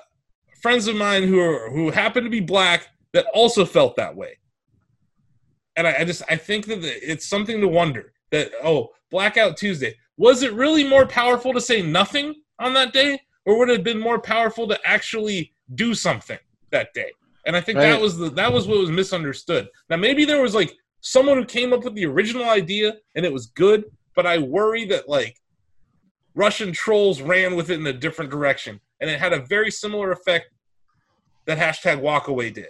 friends of mine who are who happen to be black that also felt that way. And I, I just I think that it's something to wonder that oh blackout Tuesday was it really more powerful to say nothing on that day or would it have been more powerful to actually do something that day? And I think Right. that was the that was what was misunderstood. Now maybe there was like someone who came up with the original idea and it was good, but I worry that like Russian trolls ran with it in a different direction, and it had a very similar effect that hashtag walkaway did.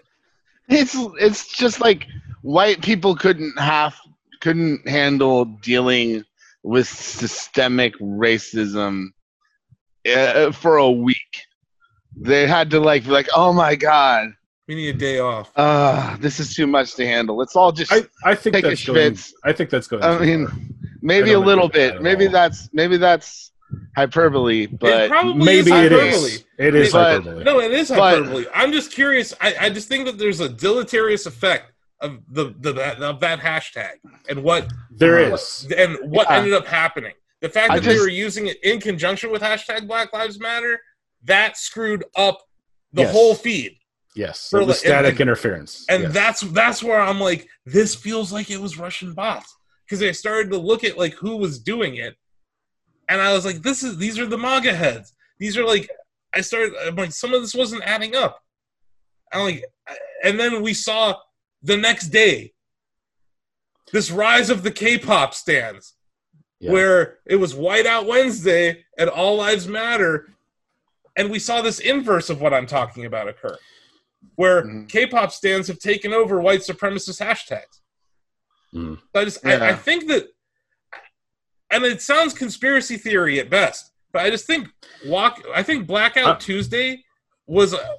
It's it's just like white people couldn't have couldn't handle dealing with systemic racism uh, for a week. They had to like be like, oh my god, We need a day off. uh, this is too much to handle. Let's all just. I, I think Take a that's going. schwitz. I think that's going. I mean, far. maybe I a little agree that bit. Maybe all. that's maybe that's hyperbole, but probably maybe is it hyperbole. is. It is But- hyperbole. No, it is But- I'm just curious. I, I just think that there's a deleterious effect of the, the that- of that hashtag and what there uh, is. and what Yeah. ended up happening. The fact I that they were using it in conjunction with hashtag Black Lives Matter that screwed up the Yes. whole feed. Yes, For it was like- and- static and- interference. and yes. that's that's where I'm like, this feels like it was Russian bots because I started to look at like who was doing it, and I was like, this is these are the MAGA heads. These are like, I started. I'm like, some of this wasn't adding up. I'm like, and then we saw the next day this rise of the K-pop stans Yeah. where it was Whiteout Wednesday and All Lives Matter, and we saw this inverse of what I'm talking about occur, where Mhm. K-pop stans have taken over white supremacist hashtags. Mhm. So I just, I, I think that, and it sounds conspiracy theory at best, but I just think walk. I think Blackout Uh, Tuesday was, uh,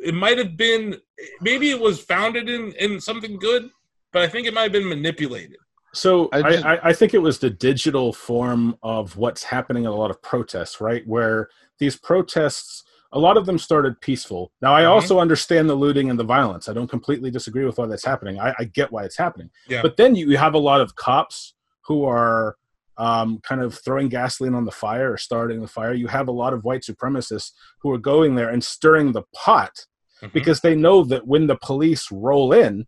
it might have been, maybe it was founded in in something good, but I think it might have been manipulated. So I I, just- I, I think it was the digital form of what's happening in a lot of protests, right? Where these protests, a lot of them started peaceful. Now I Mhm. also understand the looting and the violence. I don't completely disagree with why that's happening. I, I get why it's happening. Yeah. But then you, you have a lot of cops who are um, kind of throwing gasoline on the fire or starting the fire. You have a lot of white supremacists who are going there and stirring the pot Mhm. because they know that when the police roll in,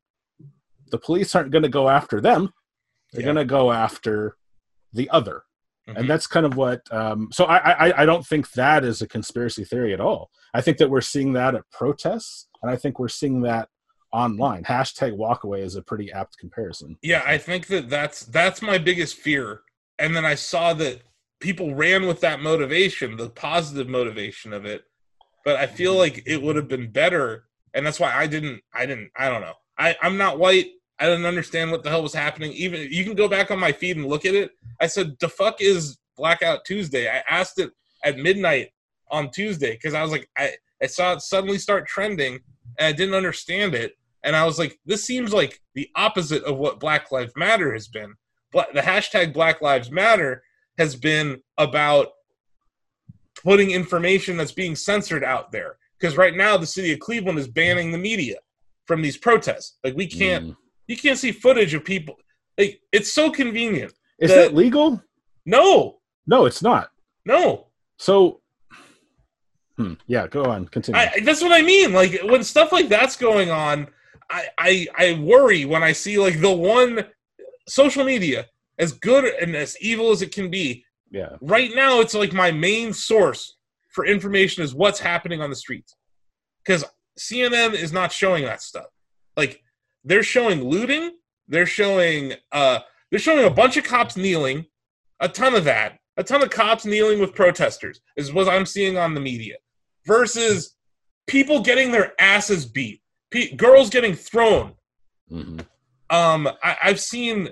the police aren't going to go after them. They're Yeah. going to go after the other, Mhm. and that's kind of what. Um, so I, I I don't think that is a conspiracy theory at all. I think that we're seeing that at protests, and I think we're seeing that online. Hashtag walkaway is a pretty apt comparison. Yeah, I think that that's that's my biggest fear. And then I saw that people ran with that motivation, the positive motivation of it. But I feel like it would have been better, and that's why I didn't. I didn't. I don't know. I I'm not white. I didn't understand what the hell was happening. Even you can go back on my feed and look at it. I said, "The fuck is Blackout Tuesday?" I asked it at midnight on Tuesday because I was like, I I saw it suddenly start trending, and I didn't understand it and I was like, this seems like the opposite of what Black Lives Matter has been. But The hashtag Black Lives Matter has been about putting information that's being censored out there. Because right now, the city of Cleveland is banning the media from these protests. Like we can't, Mm. you can't see footage of people. Like it's so convenient. Is The- that legal? No, No, it's not. no. So, hmm, yeah, go on, continue. I, that's what I mean. Like when stuff like that's going on, I, I I worry when I see like the one social media as good and as evil as it can be. Yeah, Right now, it's like my main source for information is what's happening on the streets, because CNN is not showing that stuff. Like they're showing looting, they're showing uh they're showing a bunch of cops kneeling, a ton of that, a ton of cops kneeling with protesters is what I'm seeing on the media, versus people getting their asses beat, Pe- girls getting thrown. hmm Um, I, I've seen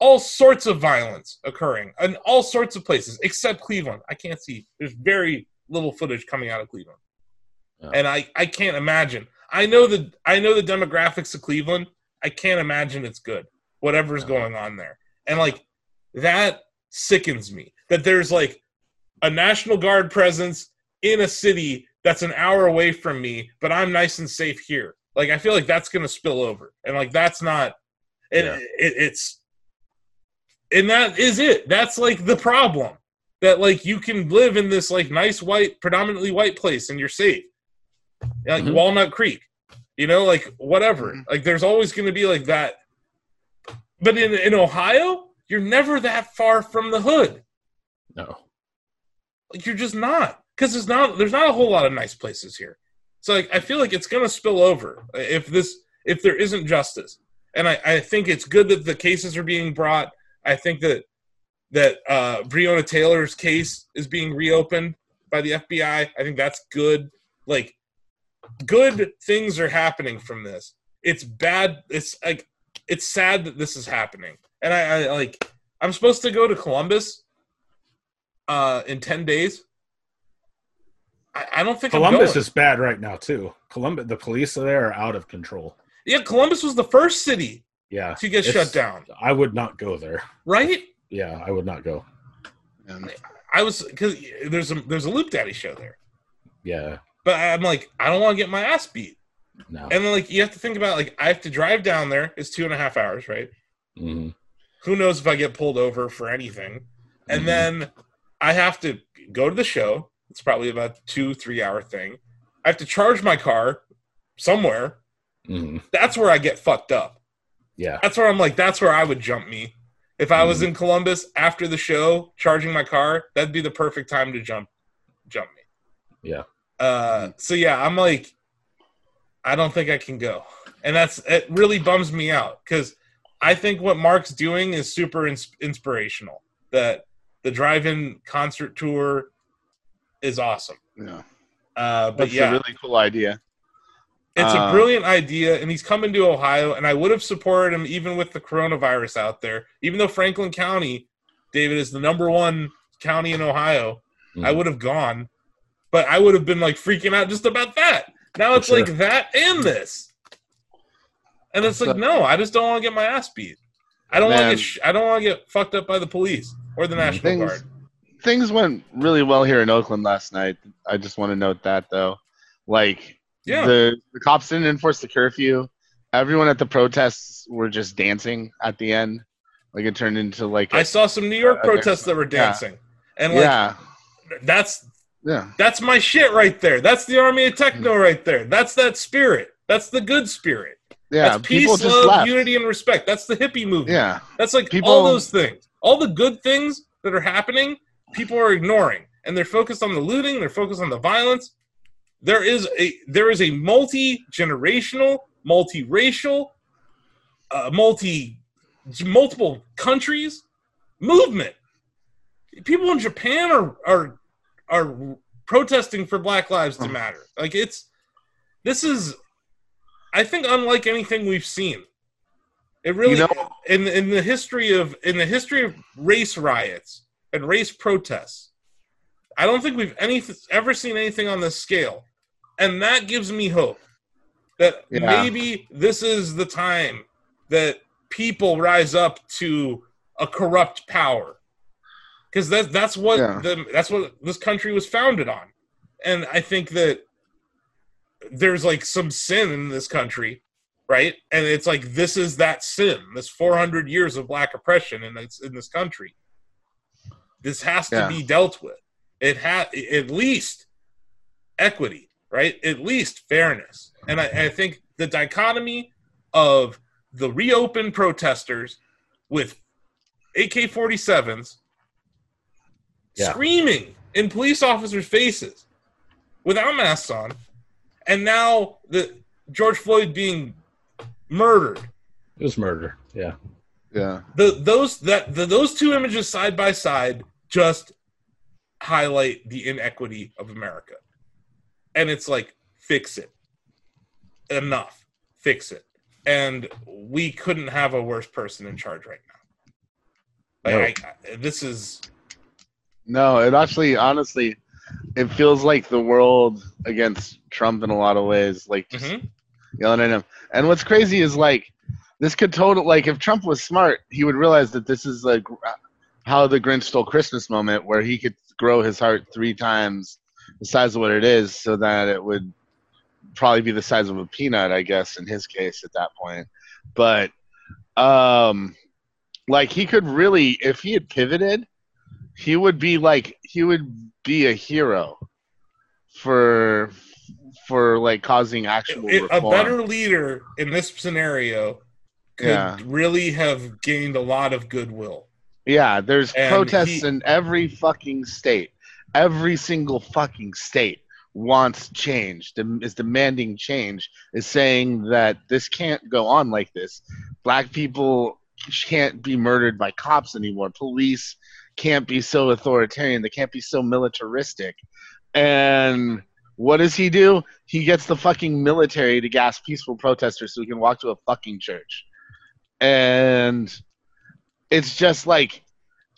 all sorts of violence occurring in all sorts of places except Cleveland. I can't see. There's very little footage coming out of Cleveland, Yeah. and I I can't imagine. I know the I know the demographics of Cleveland. I can't imagine it's good. Whatever's Yeah. going on there, and like that sickens me that there's like a National Guard presence in a city that's an hour away from me, but I'm nice and safe here. Like I feel like that's gonna spill over, and like that's not. And Yeah. it, it's and that is it. That's like the problem that like you can live in this like nice white, predominantly white place and you're safe, like Mhm. Walnut Creek, you know, like whatever. Mhm. Like there's always going to be like that. But in in Ohio, you're never that far from the hood. no, Like you're just not because there's not there's not a whole lot of nice places here. So like I feel like it's gonna spill over if this if there isn't justice. And I, I think it's good that the cases are being brought. I think that that uh, Breonna Taylor's case is being reopened by the FBI. I think that's good. Like good things are happening from this. It's bad. It's like it's sad that this is happening. And I, I like I'm supposed to go to Columbus uh, in ten days. I, I don't think Columbus is bad right now too. Columbus, the police there are out of control. Yeah, Columbus was the first city Yeah, to get shut down, I would not go there. right? Yeah, I would not go. And I was because there's a there's a Loop Daddy show there, Yeah, but I'm like I don't want to get my ass beat, no. and then like you have to think about like I have to drive down there. It's two and a half hours, right? Mhm. Who knows if I get pulled over for anything, and Mhm. then I have to go to the show. It's probably about two three hour thing. I have to charge my car somewhere. Mhm. That's where I get fucked up. Yeah, That's where I'm like, that's where I would jump me. If I was in Columbus after the show, charging my car, that'd be the perfect time to jump, jump me. Yeah. Uh, so yeah, I'm like, I don't think I can go, and that's it. Really bums me out because I think what Marc's doing is super ins- inspirational. That the drive-in concert tour is awesome. yeah, Uh, but that's yeah, a really cool idea. It's a Uh, brilliant idea, and he's coming to Ohio, and I would have supported him even with the coronavirus out there. Even though Franklin County, David, is the number one county in Ohio, I Mhm. would have gone, but I would have been like freaking out just about that. Now it's sure. like that and this. And it's like, So- no, I just don't want to get my ass beat. I don't want to get sh- I don't want to get fucked up by the police or the National Things- Guard. Things went really well here in Oakland last night. I just want to note that though. Like Yeah. the, the cops didn't enforce the curfew. Everyone at the protests were just dancing at the end. Like it turned into like a- I saw some New York Uh, protests that were yeah. dancing. And like yeah, that's yeah, that's my shit right there. That's the army of techno right there. That's that spirit. That's the good spirit. yeah. That's peace, just love, left. unity, and respect. That's the hippie movement. Yeah, That's like People- all those things. All the good things that are happening, people are ignoring. And they're focused on the looting, they're focused on the violence. There is a there is a multi-generational, multi-racial, uh, multi multiple countries movement. People in Japan are are are protesting for Black Lives to. Matter. Like it's this is I think unlike anything we've seen. It really You know- in in the history of in the history of race riots and race protests. I don't think we've any ever seen anything on this scale. And that gives me hope that Yeah. maybe this is the time that people rise up to a corrupt power. Cuz that that's what Yeah. the that's what this country was founded on. And I think that there's like some sin in this country, right? And it's like this is that sin, this 400 years of black oppression in this in this country. This has to Yeah. be dealt with. It had at least equity, right? At least fairness. And I, I think the dichotomy of the reopened protesters with AK 47s Yeah. screaming in police officers' faces without masks on, and now the George Floyd being murdered. It was murder. Yeah. yeah. The those that the, those two images side by side just highlight the inequity of America. And it's like fix it. Enough. Fix it. And we couldn't have a worse person in charge right now. Like, I, I- this is No, it actually, honestly, it feels like the world against Trump in a lot of ways, like just Mhm. yelling at him. And what's crazy is like this could total like if Trump was smart, he would realize that this is like how the Grinch stole Christmas moment, where he could grow his heart three times the size of what it is, so that it would probably be the size of a peanut, I guess, in his case at that point. But um, like he could really, if he had pivoted, he would be like he would be a hero for for like causing actual it- a better leader in this scenario could Yeah. really have gained a lot of goodwill. Yeah, there's And protests he- in every fucking state. Every single fucking state wants change, is demanding change, is saying that this can't go on like this. Black people can't be murdered by cops anymore. Police can't be so authoritarian. They can't be so militaristic. And what does he do? He gets the fucking military to gas peaceful protesters so he can walk to a fucking church. And it's just like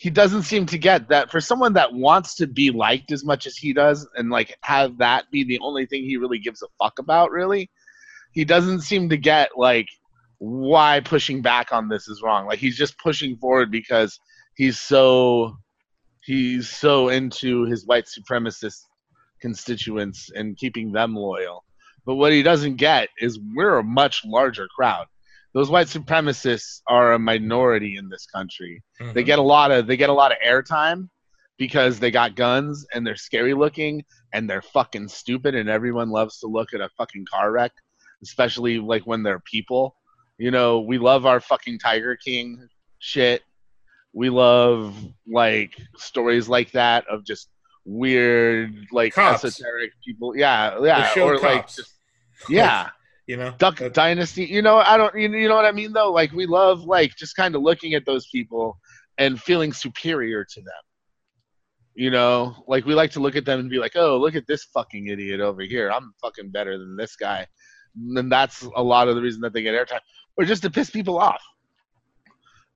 he doesn't seem to get that. For someone that wants to be liked as much as he does and like have that be the only thing he really gives a fuck about really he doesn't seem to get like why pushing back on this is wrong. Like he's just pushing forward because he's so he's so into his white supremacist constituents and keeping them loyal. But what he doesn't get is we're a much larger crowd those white supremacists are a minority in this country. They get a lot of they get a lot of airtime because they got guns and they're scary looking and they're fucking stupid and everyone loves to look at a fucking car wreck especially like when they're people. You know we love our fucking tiger king shit. We love like stories like that of just weird like Cops. esoteric people. Yeah yeah or like just yeah you know, Duck Dynasty. You know, I don't. You you know what I mean, though. Like we love like just kind of looking at those people and feeling superior to them. You know, like we like to look at them and be like, "Oh, look at this fucking idiot over here. I'm fucking better than this guy." And that's a lot of the reason that they get airtime, or just to piss people off,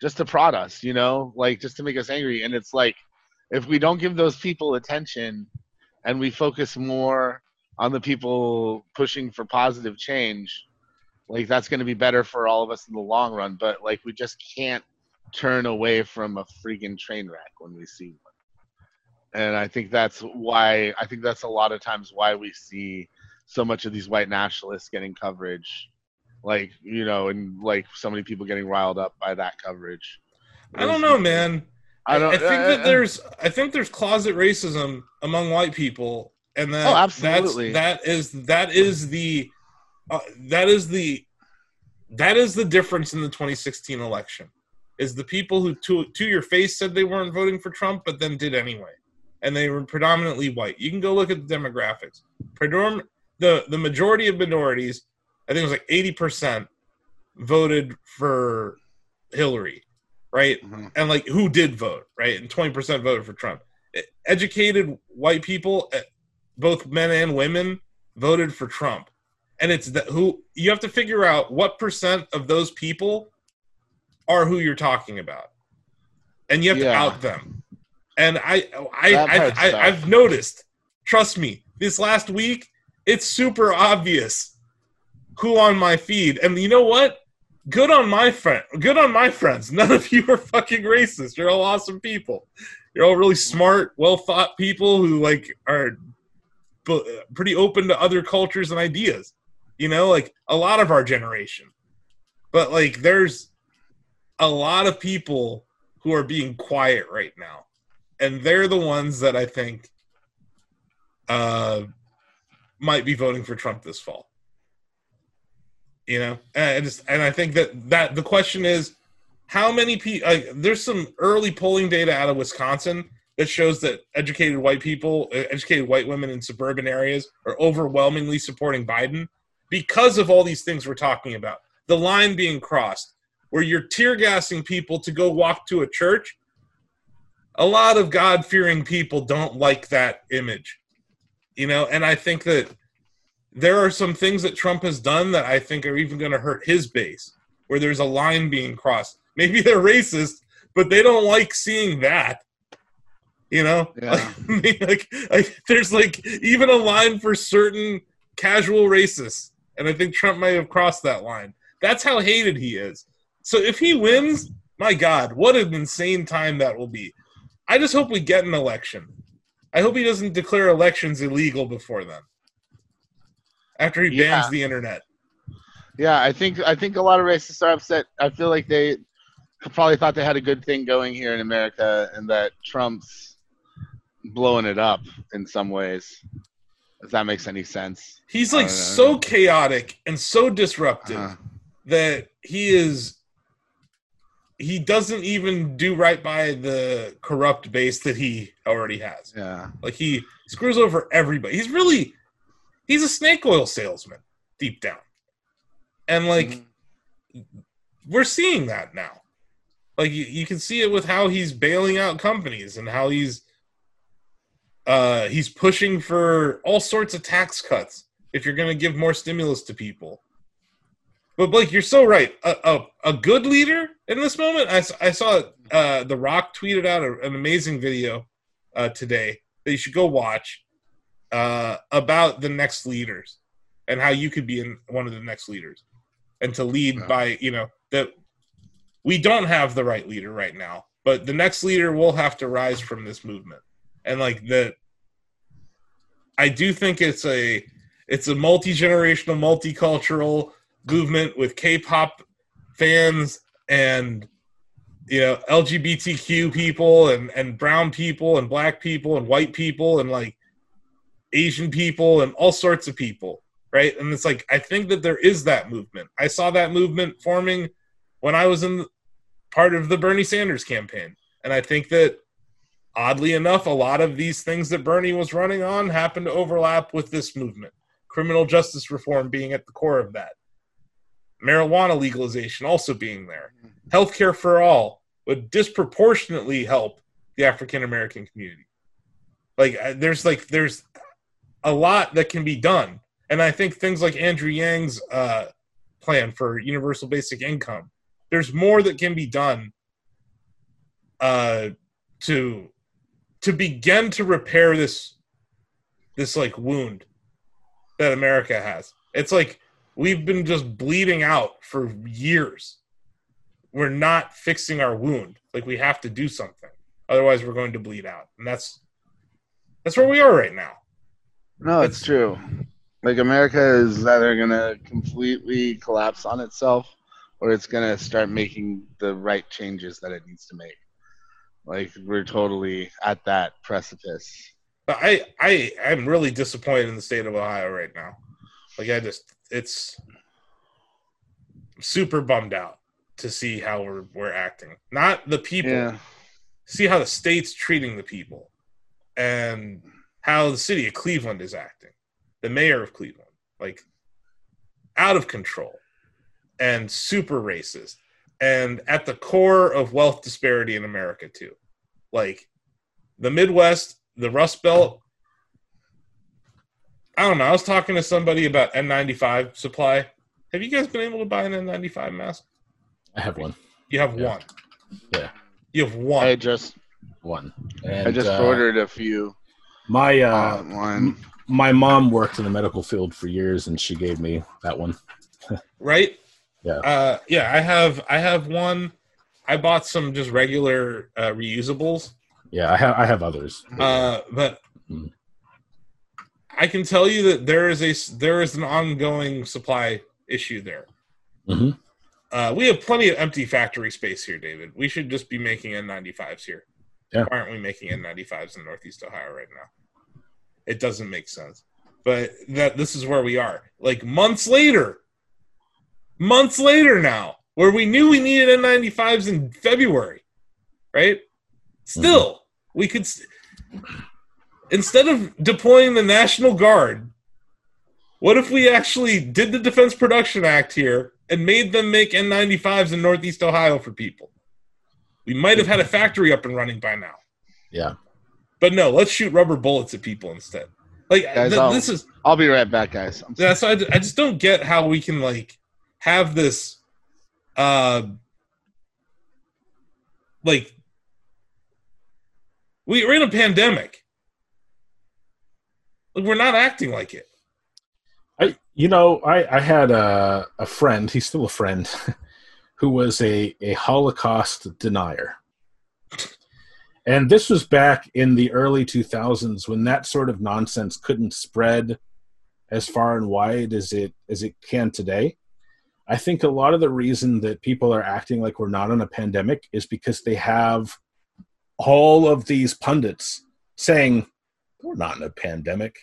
just to prod us. You know, like just to make us angry. And it's like, if we don't give those people attention, and we focus more on the people pushing for positive change, like that's going to be better for all of us in the long run. But like we just can't turn away from a freaking train wreck when we see one. And I think that's why I think that's a lot of times why we see so much of these white nationalists getting coverage, like you know, and like so many people getting riled up by that coverage. I don't know, man. I don't. I think that there's I think there's closet racism among white people, and that Oh, absolutely. that's, that is that is the uh, that is the that is the difference in the 2016 election is the people who to to your face said they weren't voting for Trump but then did anyway, and they were predominantly white. You can go look at the demographics. Predom- the the majority of minorities, I think it was like 80 percent, voted for Hillary, right? Mhm. and like who did vote, right? And twenty percent voted for Trump. Educated white people, both men and women, voted for Trump, and it's that who you have to figure out what percent of those people are who you're talking about, and you have to out them. And I I, I, I I've noticed. Trust me, this last week, it's super obvious who on my feed, and you know what? good on my friend good on my friends. [LAUGHS] None of you are fucking racist. You're all awesome people. You're all really smart well thought people who like are pretty open to other cultures and ideas you know like a lot of our generation. But like there's a lot of people who are being quiet right now. And they're the ones that i think uh might be voting for trump this fall. You know? And I just and i think that that the question is how many people like, there's some early polling data out of wisconsin that shows that educated white people uh, educated white women in suburban areas are overwhelmingly supporting biden because of all these things we're talking about the line being crossed where you're tear gassing people to go walk to a church a lot of god fearing people don't like that image you know and i think that there are some things that Trump has done that I think are even going to hurt his base, where there's a line being crossed. Maybe they're racist, but they don't like seeing that. You know, Yeah. [LAUGHS] like, like, like there's like even a line for certain casual racists, and I think Trump may have crossed that line. That's how hated he is. So if he wins, my God, what an insane time that will be. I just hope we get an election. I hope he doesn't declare elections illegal before then after he Yeah. bans the internet. Yeah, I think I think a lot of racists are upset. I feel like they probably thought they had a good thing going here in America, and that Trump's blowing it up in some ways. If that makes any sense. He's like so chaotic and so disruptive Uh-huh. that he is he doesn't even do right by the corrupt base that he already has. Yeah. Like he screws over everybody. He's really he's a snake oil salesman deep down. And like Mhm. we're seeing that now. Like you, you can see it with how he's bailing out companies and how he's uh he's pushing for all sorts of tax cuts if you're going to give more stimulus to people. But Blake, you're so right. A, a, a good leader in this moment. I, I saw uh, The Rock tweeted out a, an amazing video uh, today that you should go watch uh, about the next leaders and how you could be in one of the next leaders and to lead by you know that we don't have the right leader right now but the next leader will have to rise from this movement and like the i do think it's a it's a multi-generational multicultural movement with k-pop fans and you know lgbtq people and and brown people and black people and white people and like asian people and all sorts of people right? And it's like i think that there is that movement. I saw that movement forming when i was in part of the bernie sanders campaign. And i think that oddly enough a lot of these things that bernie was running on happen to overlap with this movement. Criminal justice reform being at the core of that. Marijuana legalization also being there. Healthcare for all would disproportionately help the African American community. Like uh, there's like there's a lot that can be done, and I think things like Andrew Yang's uh, plan for universal basic income, there's more that can be done uh, to to begin to repair this this like wound that America has. It's like We've been just bleeding out for years. We're not fixing our wound. Like we have to do something. Otherwise we're going to bleed out. And that's that's where we are right now. No, it's true. Like America is either gonna completely collapse on itself or it's gonna start making the right changes that it needs to make. Like we're totally at that precipice. But I I I'm really disappointed in the state of Ohio right now. Like I just it's super bummed out to see how we're we're acting. Not the people. Yeah. See how the state's treating the people and how the city of Cleveland is acting. The mayor of Cleveland. Like out of control and super racist and at the core of wealth disparity in America too. Like the Midwest, the Rust Belt. I don't know. I was talking to somebody about N95 supply. Have you guys been able to buy an N95 mask? I have one. You have Yeah. one. Yeah. You have one. I just One. And, I just uh, ordered a few. my uh, Uh, one. my mom worked in the medical field for years, and she gave me that one. [LAUGHS] right? Yeah. Uh, yeah, I have I have one. I bought some just regular uh, reusables. Yeah, I have I have others. Uh, but Mm. I can tell you that there is a there is an ongoing supply issue there. hmm Uh, we have plenty of empty factory space here, David. We should just be making N95s here. Yeah. Why aren't we making N95s in Northeast Ohio right now? It doesn't make sense. But that this is where we are. Like months later, months later now, where we knew we needed N95s in February, right? Still, we could s- instead of deploying the National Guard, what if we actually did the Defense Production Act here and made them make N95s in Northeast Ohio for people? We might have had a factory up and running by now. Yeah. But no, let's shoot rubber bullets at people instead. Like Guys, th- this is I'll be right back, guys. I'm yeah, so I, I just don't get how we can like have this uh like we, we're in a pandemic. Like we're not acting like it. I you know I I had a a friend. He's still a friend, [LAUGHS] who was a a Holocaust denier. And this was back in the early 2000s when that sort of nonsense couldn't spread as far and wide as it as it can today. I think a lot of the reason that people are acting like we're not in a pandemic is because they have all of these pundits saying we're not in a pandemic.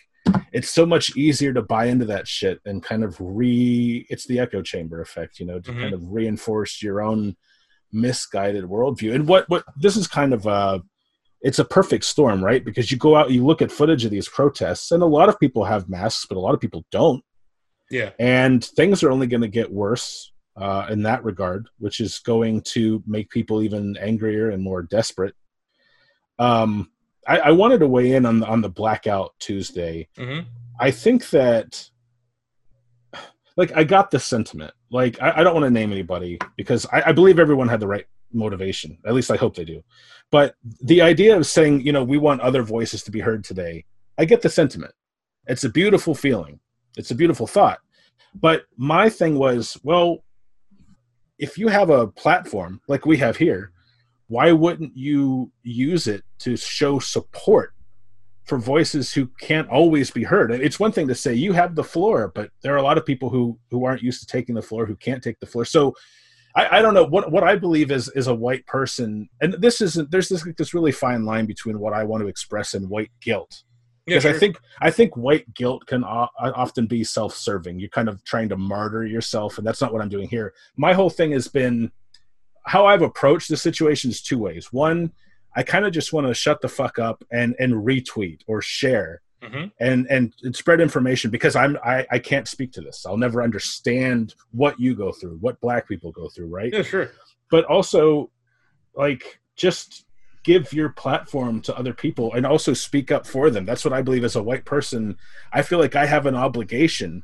It's so much easier to buy into that shit and kind of re it's the echo chamber effect, you know, to Mhm. kind of reinforce your own misguided worldview. And what what this is kind of a it's a perfect storm, right? Because you go out, you look at footage of these protests, and a lot of people have masks, but a lot of people don't. Yeah. And things are only going to get worse uh, in that regard, which is going to make people even angrier and more desperate. Um, I, I wanted to weigh in on the, on the blackout Tuesday. hmm I think that, like, I got the sentiment. Like, I, I don't want to name anybody because I, I believe everyone had the right motivation. At least I hope they do. But the idea of saying, you know, we want other voices to be heard today, I get the sentiment. It's a beautiful feeling. It's a beautiful thought. But my thing was, well, if you have a platform like we have here, why wouldn't you use it to show support for voices who can't always be heard? It's one thing to say you have the floor, but there are a lot of people who who aren't used to taking the floor, who can't take the floor. So I, I don't know what what I believe is is a white person, and this isn't. There's this this really fine line between what I want to express and white guilt Yeah, because sure. I think I think white guilt can o- often be self-serving. You're kind of trying to martyr yourself, and that's not what I'm doing here. My whole thing has been how I've approached the situation is two ways. One, I kind of just want to shut the fuck up and and retweet or share Mhm. and, and and spread information because I'm I, I can't speak to this. I'll never understand what you go through, what black people go through, right? yeah, sure. but also like just give your platform to other people and also speak up for them that's what i believe as a white person i feel like i have an obligation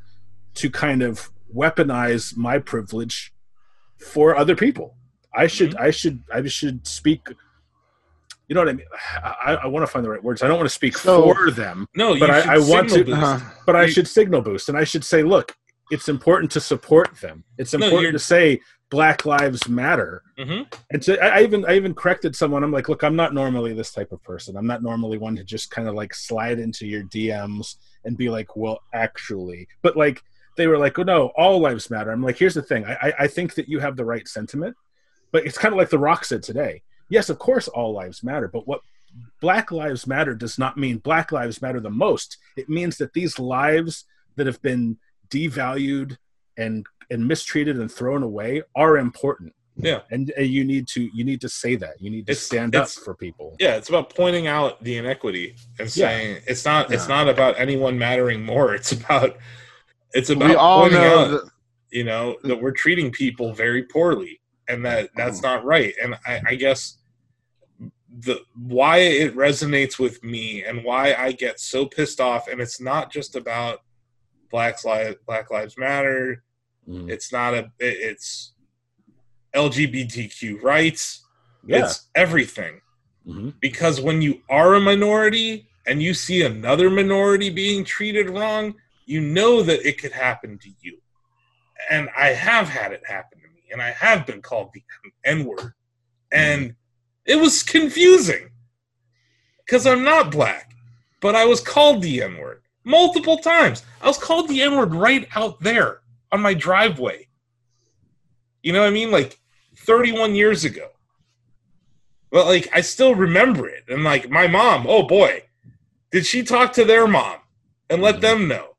to kind of weaponize my privilege for other people i should i should i should speak you know what i mean i, I want to find the right words i don't want to speak So- for them No, you But I- I want to- boost. Uh-huh. but i should signal boost and i should say look it's important to support them. It's important you're- to say Black Lives Matter. hmm And so I, I even I even corrected someone. I'm like, look, I'm not normally this type of person. I'm not normally one to just kind of like slide into your DMs and be like, well, actually, but like they were like, oh no, all lives matter. I'm like, here's the thing. I I, I think that you have the right sentiment, but it's kind of like The Rock said today. Yes, of course, all lives matter, but what Black Lives Matter does not mean Black Lives Matter the most. It means that these lives that have been devalued and and mistreated and thrown away are important Yeah. and uh, you need to you need to say that you need to It's- stand up for people Yeah, it's about pointing out the inequity and Yeah. saying it's not it's Yeah. not about anyone mattering more. [LAUGHS] It's about it's about we all pointing know out, that, you know, that we're treating people very poorly and that that's not right. And I, I guess the why it resonates with me and why I get so pissed off, and it's not just about Black Lives Black Lives Matter. Mhm. It's not a it's LGBTQ rights. yeah It's everything Mhm. because when you are a minority and you see another minority being treated wrong, you know that it could happen to you. And I have had it happen to me, and I have been called the N word. And it was confusing because I'm not black, but I was called the N word multiple times. I was called the N word right out there on my driveway. You know what I mean? Like 31 years ago. But like I still remember it. And like my mom, oh boy, did she talk to their mom and let Mhm. them know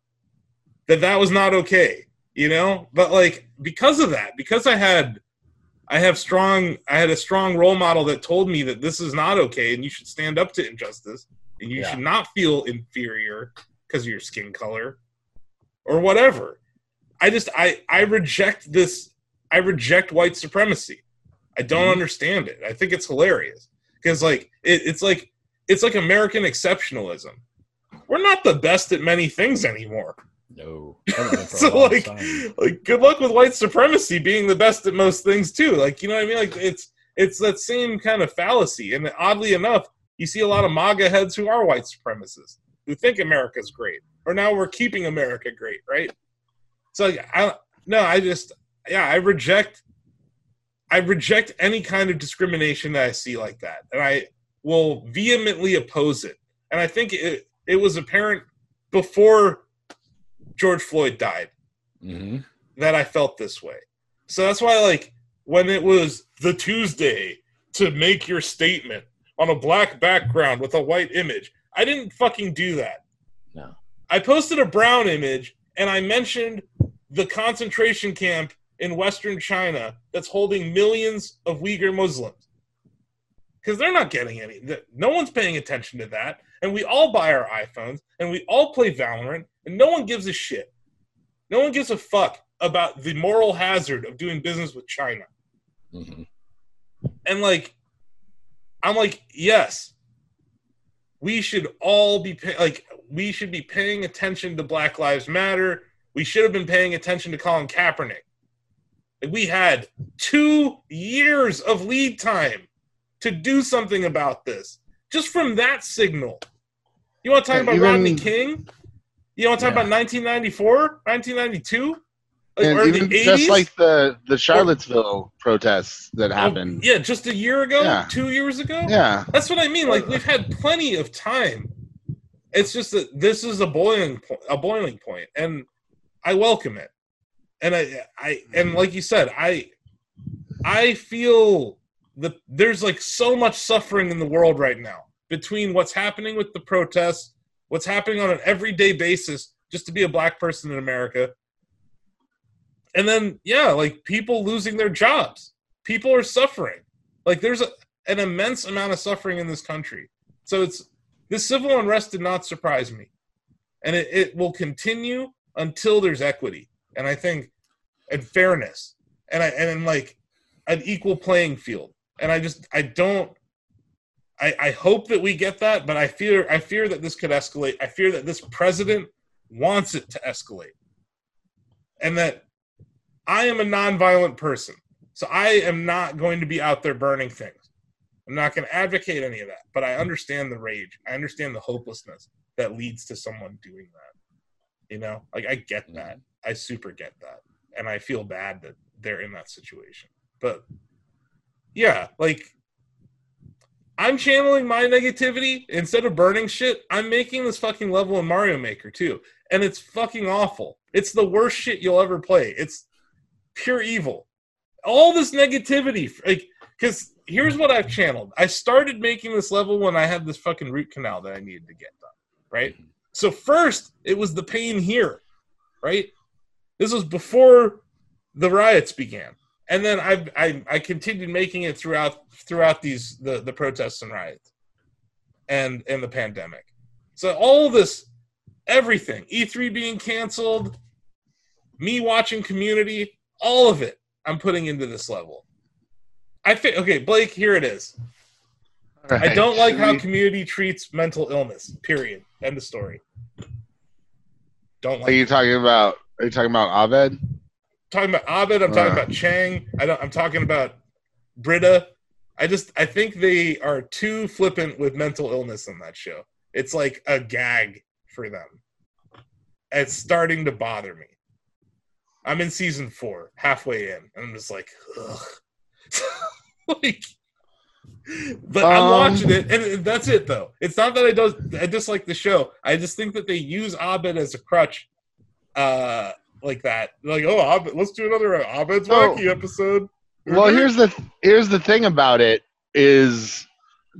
that that was not okay, you know? But like because of that, because I had I have strong I had a strong role model that told me that this is not okay and you should stand up to injustice and you Yeah. should not feel inferior because of your skin color or whatever. I just I I reject this I reject white supremacy. I don't Mhm. understand it. I think it's hilarious because like it, it's like it's like American exceptionalism. We're not the best at many things anymore. no [LAUGHS] Haven't been for a so like time. like good luck with white supremacy being the best at most things too. Like you know what I mean? Like it's it's that same kind of fallacy. And oddly enough, you see a lot of MAGA heads who are white supremacists who think America's great, or now we're keeping America great, right? So like, I no, I just yeah, I reject I reject any kind of discrimination that I see like that, and I will vehemently oppose it. And I think it it was apparent before George Floyd died Mhm. that I felt this way. So that's why, like, when it was the Tuesday to make your statement on a black background with a white image, I didn't fucking do that. No. I posted a brown image and I mentioned the concentration camp in Western China that's holding millions of Uyghur Muslims. Because they're not getting any, no one's paying attention to that. And we all buy our iPhones and we all play Valorant and no one gives a shit. No one gives a fuck about the moral hazard of doing business with China. Mhm. And like, I'm like, yes, we should all be pay- like, we should be paying attention to Black Lives Matter. We should have been paying attention to Colin Kaepernick. Like, we had two years of lead time to do something about this. Just from that signal. You want to talk about even- Rodney King? You want to talk Yeah. about 1994, 1992? Like, and even just like the the Charlottesville protests that Oh, happened. yeah, just a year ago, Yeah. two years ago. yeah. That's what I mean. Like we've had plenty of time. It's just that this is a boiling point, a boiling point, and I welcome it. And I, I, and mm-hmm. like you said, I, I feel that there's like so much suffering in the world right now between what's happening with the protests, what's happening on an everyday basis just to be a black person in America, and then yeah, like people losing their jobs. People are suffering. Like there's a, an immense amount of suffering in this country. So it's this civil unrest did not surprise me, and it, it will continue until there's equity, and I think, and fairness, and I and like an equal playing field. And I just I don't. I, I hope that we get that, but I fear I fear that this could escalate. I fear that this president wants it to escalate, and that I am a nonviolent person, so I am not going to be out there burning things. I'm not going to advocate any of that, but I understand the rage. I understand the hopelessness that leads to someone doing that. You know, like I get that. I super get that, and I feel bad that they're in that situation. But yeah, like I'm channeling my negativity instead of burning shit. I'm making this fucking level in Mario Maker too, and it's fucking awful. It's the worst shit you'll ever play. It's pure evil. All this negativity, like, because here's what I've channeled. I started making this level when I had this fucking root canal that I needed to get done, right? Mm-hmm. So first, it was the pain here, right? This was before the riots began, and then I I, I continued making it throughout throughout these the the protests and riots, and and the pandemic. So all this, everything, E3 being canceled, me watching Community, all of it, I'm putting into this level. I think okay, Blake. Here it is. I don't like how community treats mental illness. Period. End of story. Don't like. Are like. you talking about? Are you talking about Abed? talking about Abed. I'm talking Uh. about Chang. I don't. I'm talking about Britta. I just. I think they are too flippant with mental illness in that show. It's like a gag for them. It's starting to bother me. I'm in season four, halfway in, and I'm just like, ugh. [LAUGHS] like, but I'm Um, watching it, and that's it though. It's not that I don't I dislike the show. I just think that they use Abed as a crutch, uh, like that. Like, oh, Abed, let's do another Abed's So- wacky episode. Well, here's the here's the thing about it is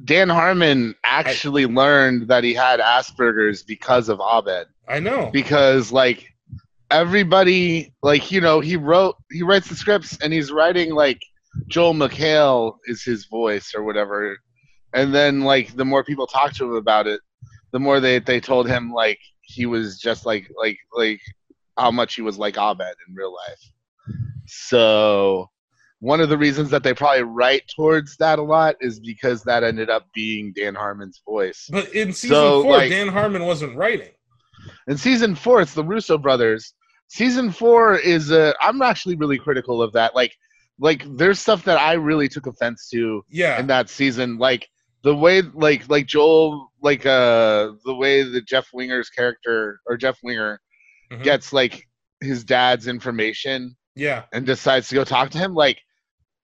Dan Harmon actually learned that he had Asperger's because of Abed. I know. Because like everybody like you know he wrote he writes the scripts and he's writing like Joel McHale is his voice or whatever, and then like the more people talk to him about it, the more they they told him like he was just like like like how much he was like Abed in real life. So one of the reasons that they probably write towards that a lot is because that ended up being Dan Harmon's voice. But in season So, four, like- Dan Harmon wasn't writing. In season four, it's the Russo brothers. Season four is uh, I'm actually really critical of that. Like, like there's stuff that I really took offense to Yeah. in that season. Like the way, like, like Joel, like uh, the way that Jeff Winger's character or Jeff Winger Mhm. gets like his dad's information yeah. and decides to go talk to him. Like,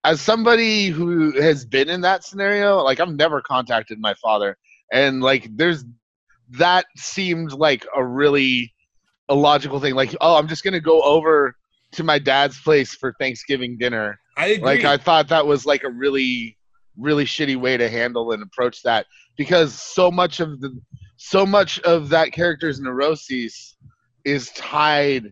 as somebody who has been in that scenario, like I've never contacted my father, and like there's that seemed like a really a logical thing. Like, oh, I'm just gonna go over to my dad's place for Thanksgiving dinner. I agree. Like, I thought that was like a really, really shitty way to handle and approach that because so much of the, so much of that character's neuroses is tied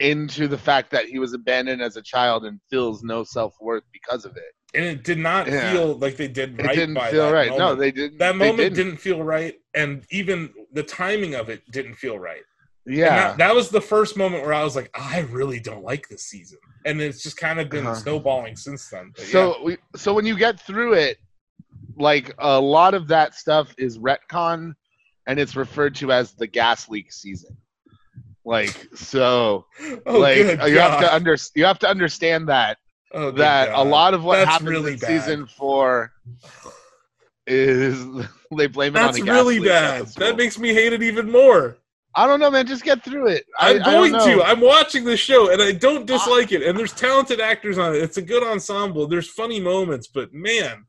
into the fact that he was abandoned as a child and feels no self worth because of it. and it did not Yeah. feel like they did right. It didn't feel right. No, they didn't. that moment didn't. didn't. feel right, and even the timing of it didn't feel right. Yeah. that, that was the first moment where I was like, I really don't like this season, and it's just kind of been Uh-huh. snowballing since then. But so we, so when you get through it, like a lot of that stuff is retcon, and it's referred to as the gas leak season. Like so, [LAUGHS] oh, like you have to under you have to understand that Oh, that a lot of what That's happens really in bad. season four is [LAUGHS] they blame it That's on a gas really leak bad. That makes me hate it even more. I don't know, man. Just get through it. I, I'm going to. I'm watching the show, and I don't dislike it. And there's talented actors on it. It's a good ensemble. There's funny moments, but man,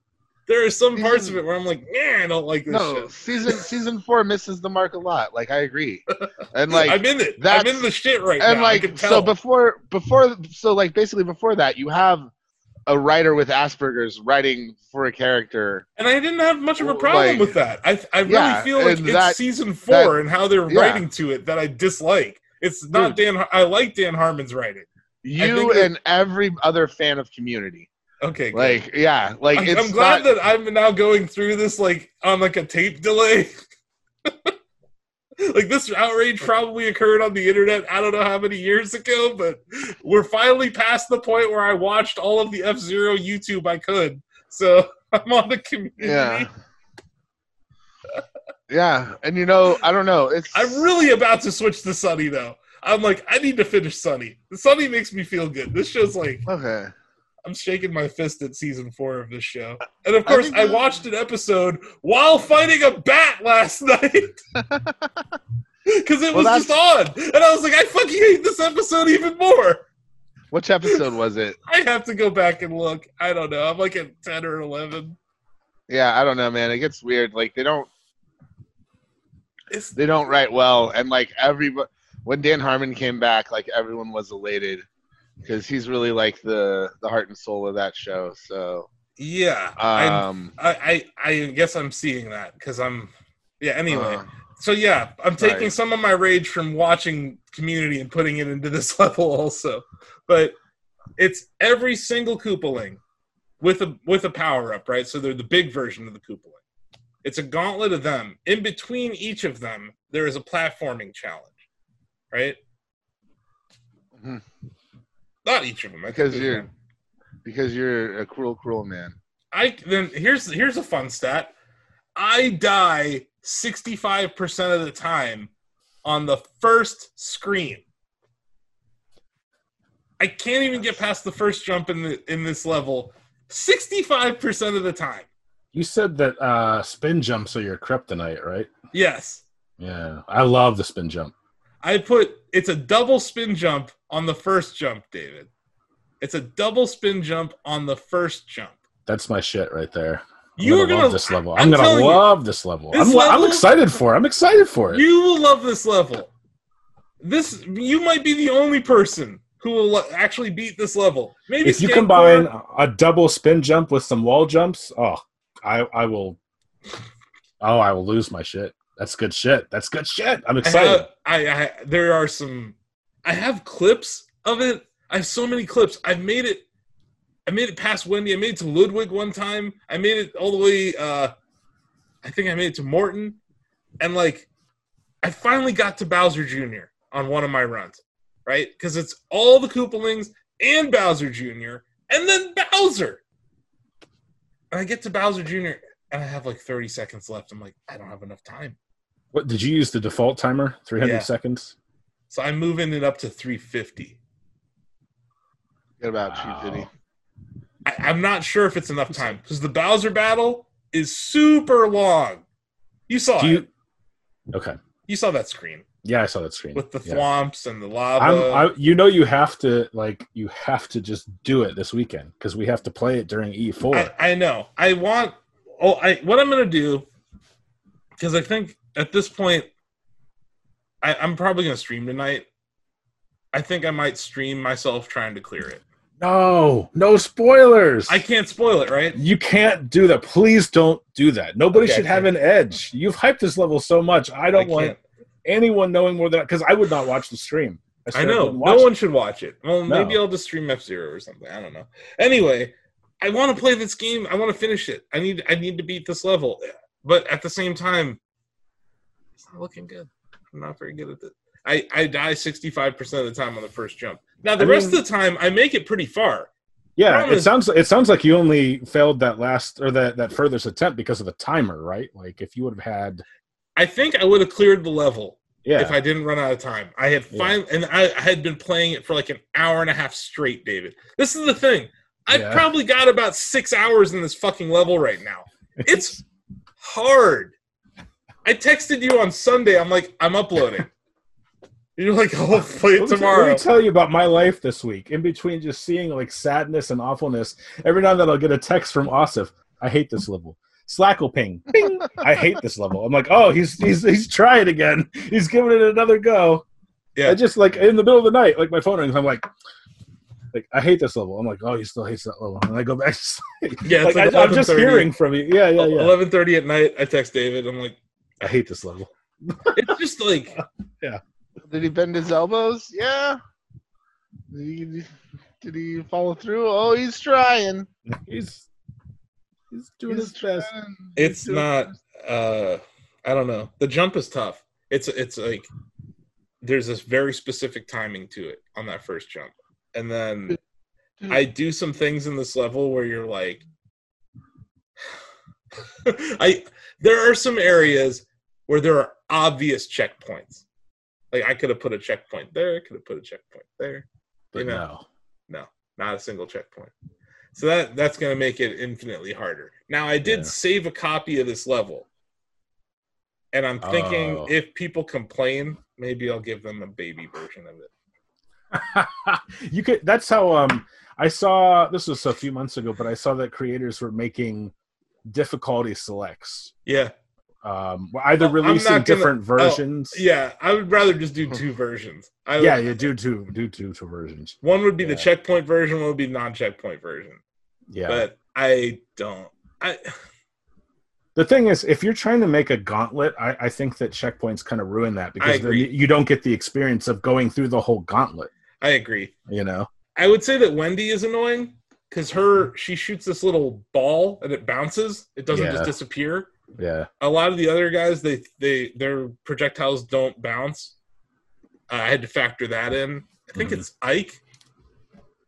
there are some parts of it where I'm like, man, I don't like this no, shit. season season four misses the mark a lot. Like I agree, and like I'm in it. I'm in the shit right and now. I like so before before so like basically before that you have a writer with Asperger's writing for a character. and I didn't have much of a problem Like- with that. I I really Yeah, feel like it's that- season four that- and how they're yeah. writing to it that I dislike. It's not Dan. I like Dan Harmon's writing. You and every other fan of Community, Okay, good. like yeah, like I'm, it's I'm glad not, that I'm now going through this like on like a tape delay. [LAUGHS] like this outrage probably occurred on the internet. I don't know how many years ago, but we're finally past the point where I watched all of the F Zero YouTube I could. So [LAUGHS] I'm on the community. yeah. Yeah, and you know, I don't know. It's I'm really about to switch to Sunny though. I'm like, I need to finish Sunny. The Sunny makes me feel good. This show's like okay. I'm shaking my fist at season four of this show. And of course, think I, watched an episode while fighting a bat last [LAUGHS] night. [LAUGHS] because it Well, was just on, and I was like, I fucking hate this episode even more. Which episode was it? [LAUGHS] I have to go back and look. I don't know. I'm like at ten or eleven. Yeah, I don't know, man. It gets weird. Like they don't It's they don't write well, and like every when Dan Harmon came back, like everyone was elated because he's really like the the heart and soul of that show. So yeah. I, um, I I I guess I'm seeing that because I'm yeah. Anyway, uh, so yeah, I'm taking Right. some of my rage from watching Community and putting it into this [LAUGHS] level also. But it's every single Koopaling with a with a power up, right? So they're the big version of the Koopaling. It's a gauntlet of them. In between each of them, there is a platforming challenge, right? Mhm. Not each of them, I because you're one. because you're a cruel, cruel man. I then here's here's a fun stat. I die 65% of the time on the first screen. I can't even get past the first jump in the in this level 65% of the time. You said that uh, spin jumps are your kryptonite, right? Yes. Yeah, I love the spin jump. I put it's a double spin jump on the first jump, David. It's a double spin jump on the first jump. That's my shit right there. I'm You are gonna love this level. I'm I'm, gonna telling you, love this level. this I'm, I'm excited for it. I'm excited for it. You will love this level. This you might be the only person who will actually beat this level. Maybe if you combine a double spin jump with some wall jumps, oh, I I will. Oh, I will lose my shit. That's good shit. That's good shit. I'm I, excited. have, I, I there are some. I have clips of it. I have so many clips. I've made it. I made it past Wendy. I made it to Ludwig one time. I made it all the way. Uh, I think I made it to Morton, and like, I finally got to Bowser Jr. on one of my runs, right? Because it's all the Koopalings and Bowser Jr. and then Bowser. And I get to Bowser Jr. and I have like 30 seconds left. I'm like, I don't have enough time. What did you use the default timer? 300 Yeah. seconds. So I'm moving it up to 350. Forget about Wow. Cheap Diddy. I, I'm not sure if it's enough time because the Bowser battle is super long. You saw Do it. you? Okay. You saw that screen Yeah, I saw that screen. with the Yeah. and the lava. I'm, you know, you have to like, you have to just do it this weekend because we have to play it during E E4. I, I know. I want. Oh, I what I'm gonna do because I think at this point, I, I'm probably gonna stream tonight. I think I might stream myself trying to clear it. no, no spoilers. I can't spoil it, right? You can't do that. Please don't do that. Nobody Okay, should have an edge. You've hyped this level so much. I don't I want can't. anyone knowing more than because I would not watch the stream. I straight up know. No one it. should watch it. Well, No. maybe I'll just stream F Zero or something. I don't know. Anyway, I want to play this game. I want to finish it. I need. I need to beat this level. But at the same time, it's not looking good. I'm not very good at it. I, I die 65% of the time on the first jump. Now the I rest mean- of the time I make it pretty far. Yeah, problem it is- sounds it sounds like you only failed that last or that that furthest attempt because of the timer, right? Like if you would have had, I think I would have cleared the level yeah, if I didn't run out of time. I had Yeah. and I, I had been playing it for like an hour and a half straight, David. This is the thing. I've Yeah. probably got about six hours in this fucking level right now. [LAUGHS] It's hard. I texted you on Sunday. I'm like, I'm uploading. You're like, oh, I'll play it Let me, tell, tomorrow. let me tell you about my life this week. In between just seeing like sadness and awfulness, every now and then I'll get a text from Asif. I hate this level. Slack will ping. Bing. I hate this level. I'm like, oh, he's he's he's trying again. He's giving it another go. Yeah. I just like in the middle of the night, like my phone rings. I'm like, like I hate this level. I'm like, oh, he still hates that level, and I go back. To [LAUGHS] sleep. Yeah, like, like I, I'm just hearing from you. Yeah, yeah, yeah. 11:30 at night. I text David. I'm like, I hate this level. it's just like [LAUGHS] yeah. Did he bend his elbows? Yeah. Did he, did he follow through? Oh, he's trying. He's he's doing He's his best. it's He's not. uh I don't know. The jump is tough. It's it's like there's this very specific timing to it on that first jump, and then I do some things in this level where you're like, [SIGHS] I there are some areas where there are obvious checkpoints. Like I could have put a checkpoint there. I could have put a checkpoint there. But You know. no. Not a single checkpoint. So that that's going to make it infinitely harder. Now I did Yeah. save a copy of this level. And I'm thinking Oh. if people complain, maybe I'll give them a baby version of it. [LAUGHS] you could. That's how. Um, I saw this was a few months ago, but I saw that creators were making difficulty selects. Yeah, Um, either Well, releasing gonna- different oh, versions. yeah. I would rather just do [LAUGHS] two versions. I would, yeah, you do two, do two, two versions. One would be the checkpoint version. One would be non-checkpoint version. Yeah. But I don't. I [SIGHS] The thing is, if you're trying to make a gauntlet, I, I think that checkpoints kind of ruin that because then you don't get the experience of going through the whole gauntlet. I agree. You know? I would say that Wendy is annoying because her she shoots this little ball and it bounces. It doesn't Yeah. just disappear. Yeah. A lot of the other guys, they they their projectiles don't bounce. Uh, I had to factor that in. I think Mhm. it's Ike.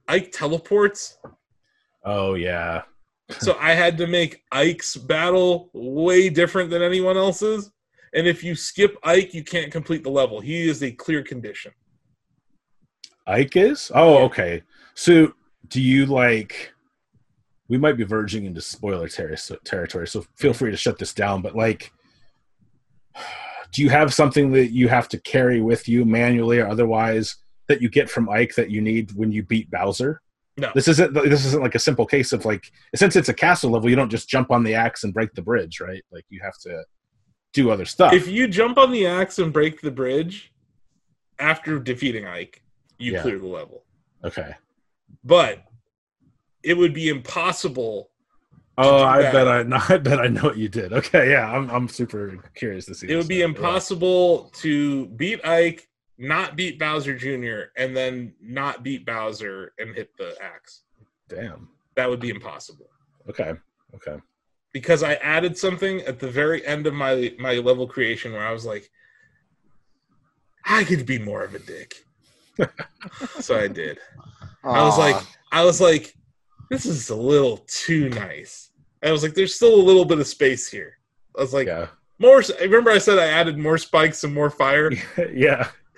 Ike teleports, Oh yeah. [LAUGHS] so I had to make Ike's battle way different than anyone else's. And if you skip Ike, you can't complete the level. He is a clear condition. Ike is? Oh, okay. So do you like we might be verging into spoiler ter- territory, so feel free to shut this down, but like [SIGHS] do you have something that you have to carry with you manually or otherwise that you get from Ike that you need when you beat Bowser? No. This isn't this isn't like a simple case of like since it's a castle level, you don't just jump on the axe and break the bridge, right? Like you have to do other stuff. If you jump on the axe and break the bridge after defeating Ike, you Yeah. clear the level. okay. But it would be impossible. Oh, I that. bet I, [LAUGHS] I bet I know what you did. Okay, yeah, I'm I'm super curious to see. It would be now. impossible to beat Ike, not beat Bowser Jr., and then not beat Bowser and hit the axe. Damn. That would be impossible. Okay. Okay. Because I added something at the very end of my my level creation where I was like, I could be more of a dick. [LAUGHS] so I did. I was like, I was like, this is a little too nice. I was like, there's still a little bit of space here. I was like, yeah. more. I remember I said I added more spikes and more fire. [LAUGHS] yeah. [LAUGHS]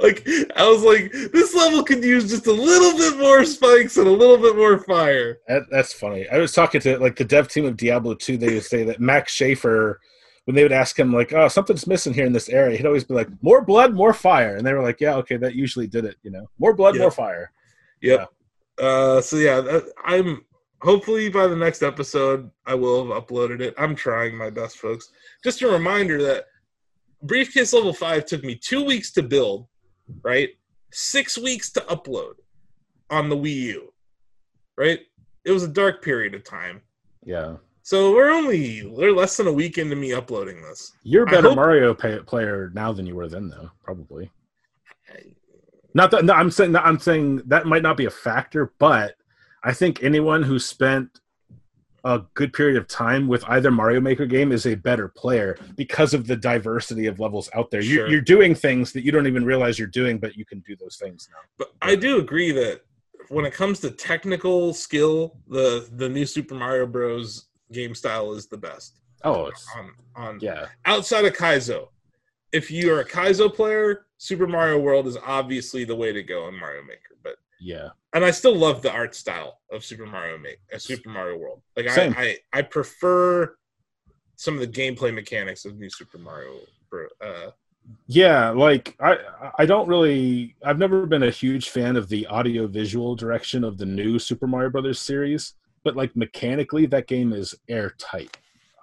like I was like, this level could use just a little bit more spikes and a little bit more fire. That, that's funny. I was talking to like the dev team of Diablo 2. They would say that Max Schaefer, when they would ask him like, "Oh, something's missing here in this area," he'd always be like, "More blood, more fire," and they were like, "Yeah, okay, that usually did it." You know, more blood, more fire. Yep. Uh, so yeah, that, I'm hopefully by the next episode I will have uploaded it. I'm trying my best, folks. Just a reminder that Briefcase Level Five took me two weeks to build, right? Six weeks to upload on the Wii U, right? It was a dark period of time. Yeah. So we're only we're less than a week into me uploading this. You're a better hope- Mario pay- player now than you were then, though. Probably. Not that. No, I'm saying. I'm saying that might not be a factor, but I think anyone who spent a good period of time with either Mario Maker game is a better player because of the diversity of levels out there. Sure. You're, you're doing things that you don't even realize you're doing, but you can do those things now. But I do agree that when it comes to technical skill, the the new Super Mario Bros. game style is the best. Oh, it's, On on yeah, outside of Kaizo, if you are a Kaizo player, Super Mario World is obviously the way to go in Mario Maker. But yeah, and I still love the art style of Super Mario Maker, uh, Super Mario World. Like I, I I prefer some of the gameplay mechanics of New Super Mario. Uh, yeah. Like I, I don't really. I've never been a huge fan of the audio visual direction of the new Super Mario Brothers series, but like mechanically, that game is airtight.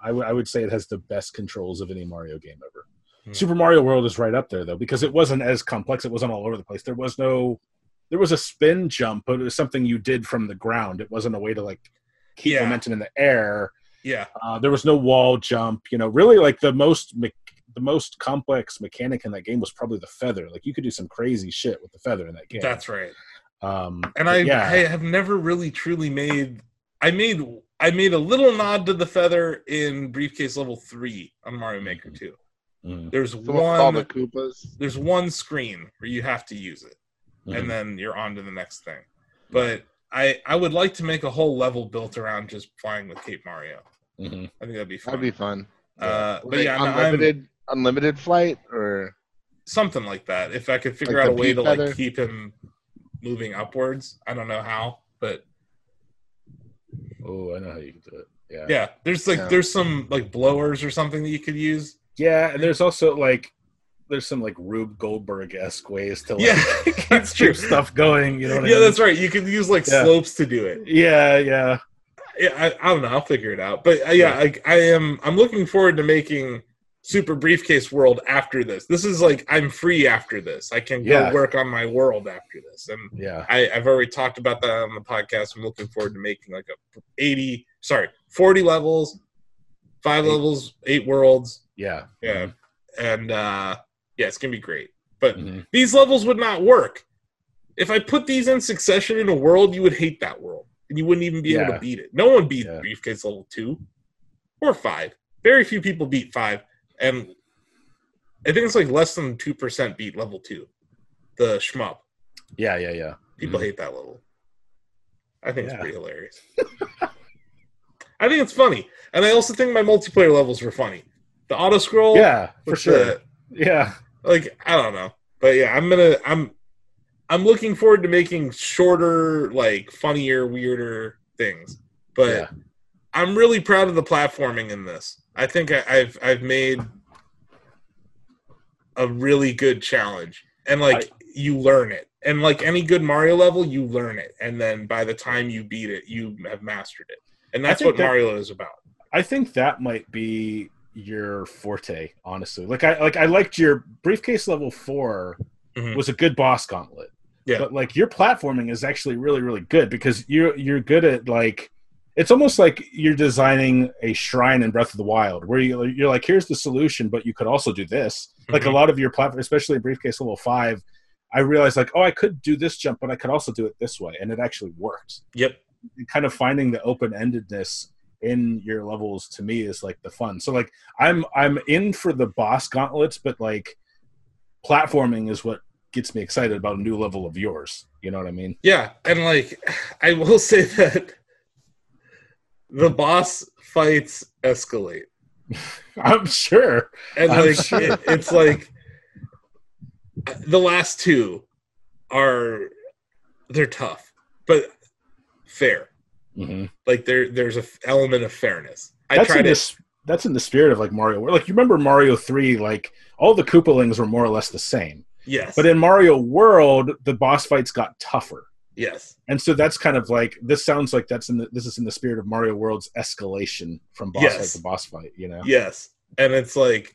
I would I would say it has the best controls of any Mario game ever. Hmm. Super Mario World is right up there though because it wasn't as complex. It wasn't all over the place. There was no, there was a spin jump, but it was something you did from the ground. It wasn't a way to like keep Yeah. momentum in the air. yeah, Uh, there was no wall jump. You know, really like the most me- the most complex mechanic in that game was probably the feather. Like you could do some crazy shit with the feather in that game. that's right. um, and I, yeah, I have never really truly made I made I made a little nod to the feather in briefcase level three on Mario Maker Mhm. 2. mm, There's So with all one the Koopas. there's one screen where you have to use it mhm. and then you're on to the next thing. But I I would like to make a whole level built around just flying with Cape Mario. Mhm. I think that'd be fun. That'd be fun. uh, but yeah, no, I'm- unlimited unlimited flight or something like that. If I could figure Like out a way pea to like keep him moving upwards, I don't know how, but Oh, I know how you can do it. Yeah. Yeah, there's like Yeah. there's some like blowers or something that you could use. Yeah, and there's also like there's some like Rube Goldberg esque ways to like Yeah, [LAUGHS] that's true. keep stuff going. You know what I Yeah, mean? that's right. You can use like Yeah. slopes to do it. Yeah, yeah. Yeah, I, I don't know. I'll figure it out. But uh, yeah, I, I am. I'm looking forward to making Super Briefcase World after this. This is like I'm free after this. I can go Yeah. work on my world after this, and Yeah. I, I've already talked about that on the podcast. I'm looking forward to making like a 80, sorry, 40 levels, five Eight. levels, eight worlds. Yeah. Yeah, and uh, yeah, it's gonna be great. But Mhm. these levels would not work if I put these in succession in a world. You would hate that world, and you wouldn't even be able to beat it. No one beat Yeah. Briefcase level two or five. Very few people beat five, and I think it's like less than two percent beat level two. The shmup. Yeah, yeah, yeah. People Mhm. hate that level. I think Yeah. it's pretty hilarious. [LAUGHS] I think it's funny, and I also think my multiplayer levels were funny. The auto scroll, Yeah, for sure. the- Yeah. like I don't know, but yeah, I'm gonna I'm I'm looking forward to making shorter, like funnier, weirder things. But Yeah. I'm really proud of the platforming in this. I think I, I've I've made a really good challenge, and like you learn it, and like any good Mario level, you learn it, and then by the time you beat it, you have mastered it, and that's what that- Mario is about. I think that might be your forte, honestly. Like I like I liked your briefcase level 4 Mhm. was a good boss gauntlet. Yeah. But like your platforming is actually really really good because you're you're good at like it's almost like you're designing a shrine in Breath of the Wild where you you're like here's the solution but you could also do this. Like a Mhm. lot of your platform especially in briefcase level 5 I realized like oh I could do this jump but I could also do it this way and it actually works. Yep. kind of finding the open-endedness in your levels to me is like the fun. So like I'm I'm in for the boss gauntlets, but like platforming is what gets me excited about a new level of yours. You know what I mean? Yeah, and like I will [LAUGHS] say that the boss fights escalate, [LAUGHS] I'm sure. and I'm like sure. it, it's like the last two are they're tough, but fair. Mm-hmm. Like there there's a f- element of fairness. I That's tried in it. this. That's in the spirit of like Mario. World. Like you remember Mario Three? Like all the Koopalings were more or less the same, Yes, but in Mario World, the boss fights got tougher. yes, And so that's kind of like this sounds like that's in the this is in the spirit of Mario World's escalation from boss Yes. fight to boss fight, you know. yes, and it's like.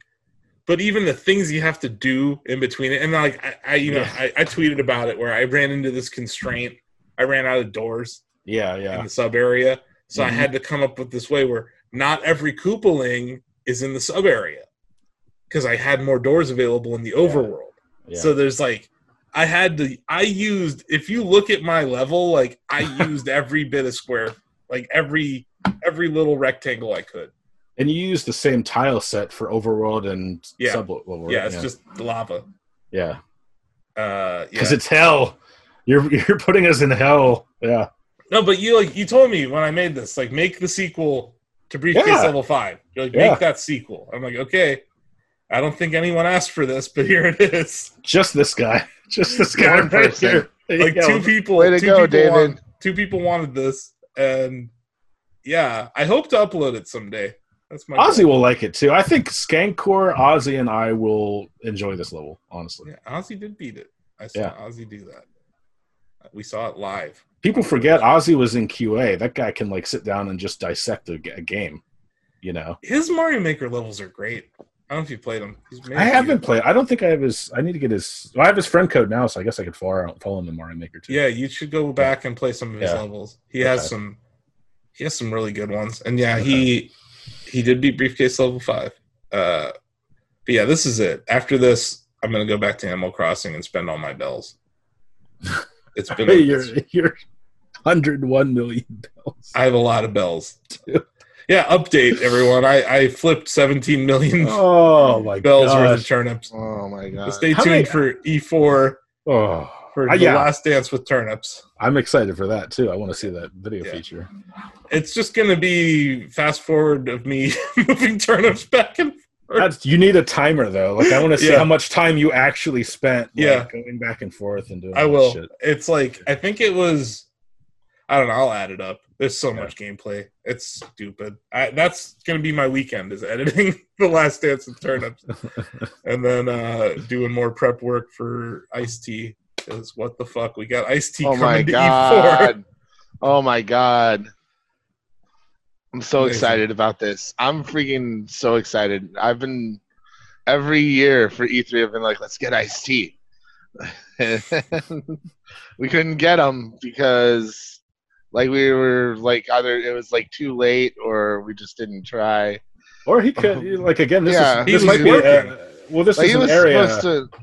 But even the things you have to do in between it, and like I, I you know, Yeah. I, I tweeted about it where I ran into this constraint. I ran out of doors, Yeah, in yeah. the sub area. So I Mhm. had to come up with this way where not every Koopaling is in the sub area because I had more doors available in the overworld. yeah. So there's like, I had to, I used, if you look at my level, like I [LAUGHS] used every bit of square, like every, every little rectangle I could. and you use the same tile set for overworld and Yeah. sub level. right? Yeah, it's just lava. yeah, Uh, yeah. because it's hell. You're [LAUGHS] you're putting us in hell. Yeah, no, but you like, you told me when I made this, like make the sequel to Briefcase Yeah. Level 5. You're like, Yeah. make that sequel. I'm like, okay. I don't think anyone asked for this, but [LAUGHS] here it is. just this guy, [LAUGHS] just this guy One right person. here. like two people Way to two go, people David. want- two people wanted this and yeah i hope to upload it someday that's my Ozzy goal. will like it too. I think Skankor, Ozzy, and I will enjoy this level. Honestly, yeah ozzy did beat it i saw Yeah. ozzy do that we saw it live people forget Ozzy was in QA. That guy can like sit down and just dissect a game. You know, his mario maker levels are great i don't know if you played them I a haven't played. I don't think I have his. I need to get his. Well, I have his friend code now, so I guess I could follow follow him in Mario Maker too. yeah you should go back and play some of his Yeah. levels he has Okay. some he has some really good ones and yeah he he did beat briefcase level five uh but yeah this is it after this i'm gonna go back to animal crossing and spend all my bells [LAUGHS] it's [LAUGHS] been a- you're you're hundred one million bells. I have a lot of bells. Dude. Yeah, update everyone. I, I flipped 17 million [LAUGHS] Oh my bells worth of turnips. Oh my god. stay How tuned many- for E4 Oh, for Uh, the yeah. last dance with turnips. I'm excited for that too. I want to see that video Yeah. feature. It's just going to be fast forward of me [LAUGHS] moving turnips back and forth. That's you need a timer though. Like I want to see Yeah. how much time you actually spent. Like, Yeah. going back and forth and doing. I will. Shit. It's like I think it was I don't know. I'll add it up. There's so Yeah. much gameplay. It's stupid. I, that's gonna be my weekend is editing [LAUGHS] the Last Dance of turnips, [LAUGHS] and then uh doing more prep work for Ice T. Is what the fuck, we got Ice T Oh coming my to E4. god. [LAUGHS] Oh my god. I'm so Amazing. excited about this. I'm freaking so excited. I've been every year for E3 I've been like, let's get Ice T. [LAUGHS] we couldn't get them because like we were like either it was like too late or we just didn't try. Or he could like again. This Yeah. is He this might be working. uh, well. This Like is he an area. supposed to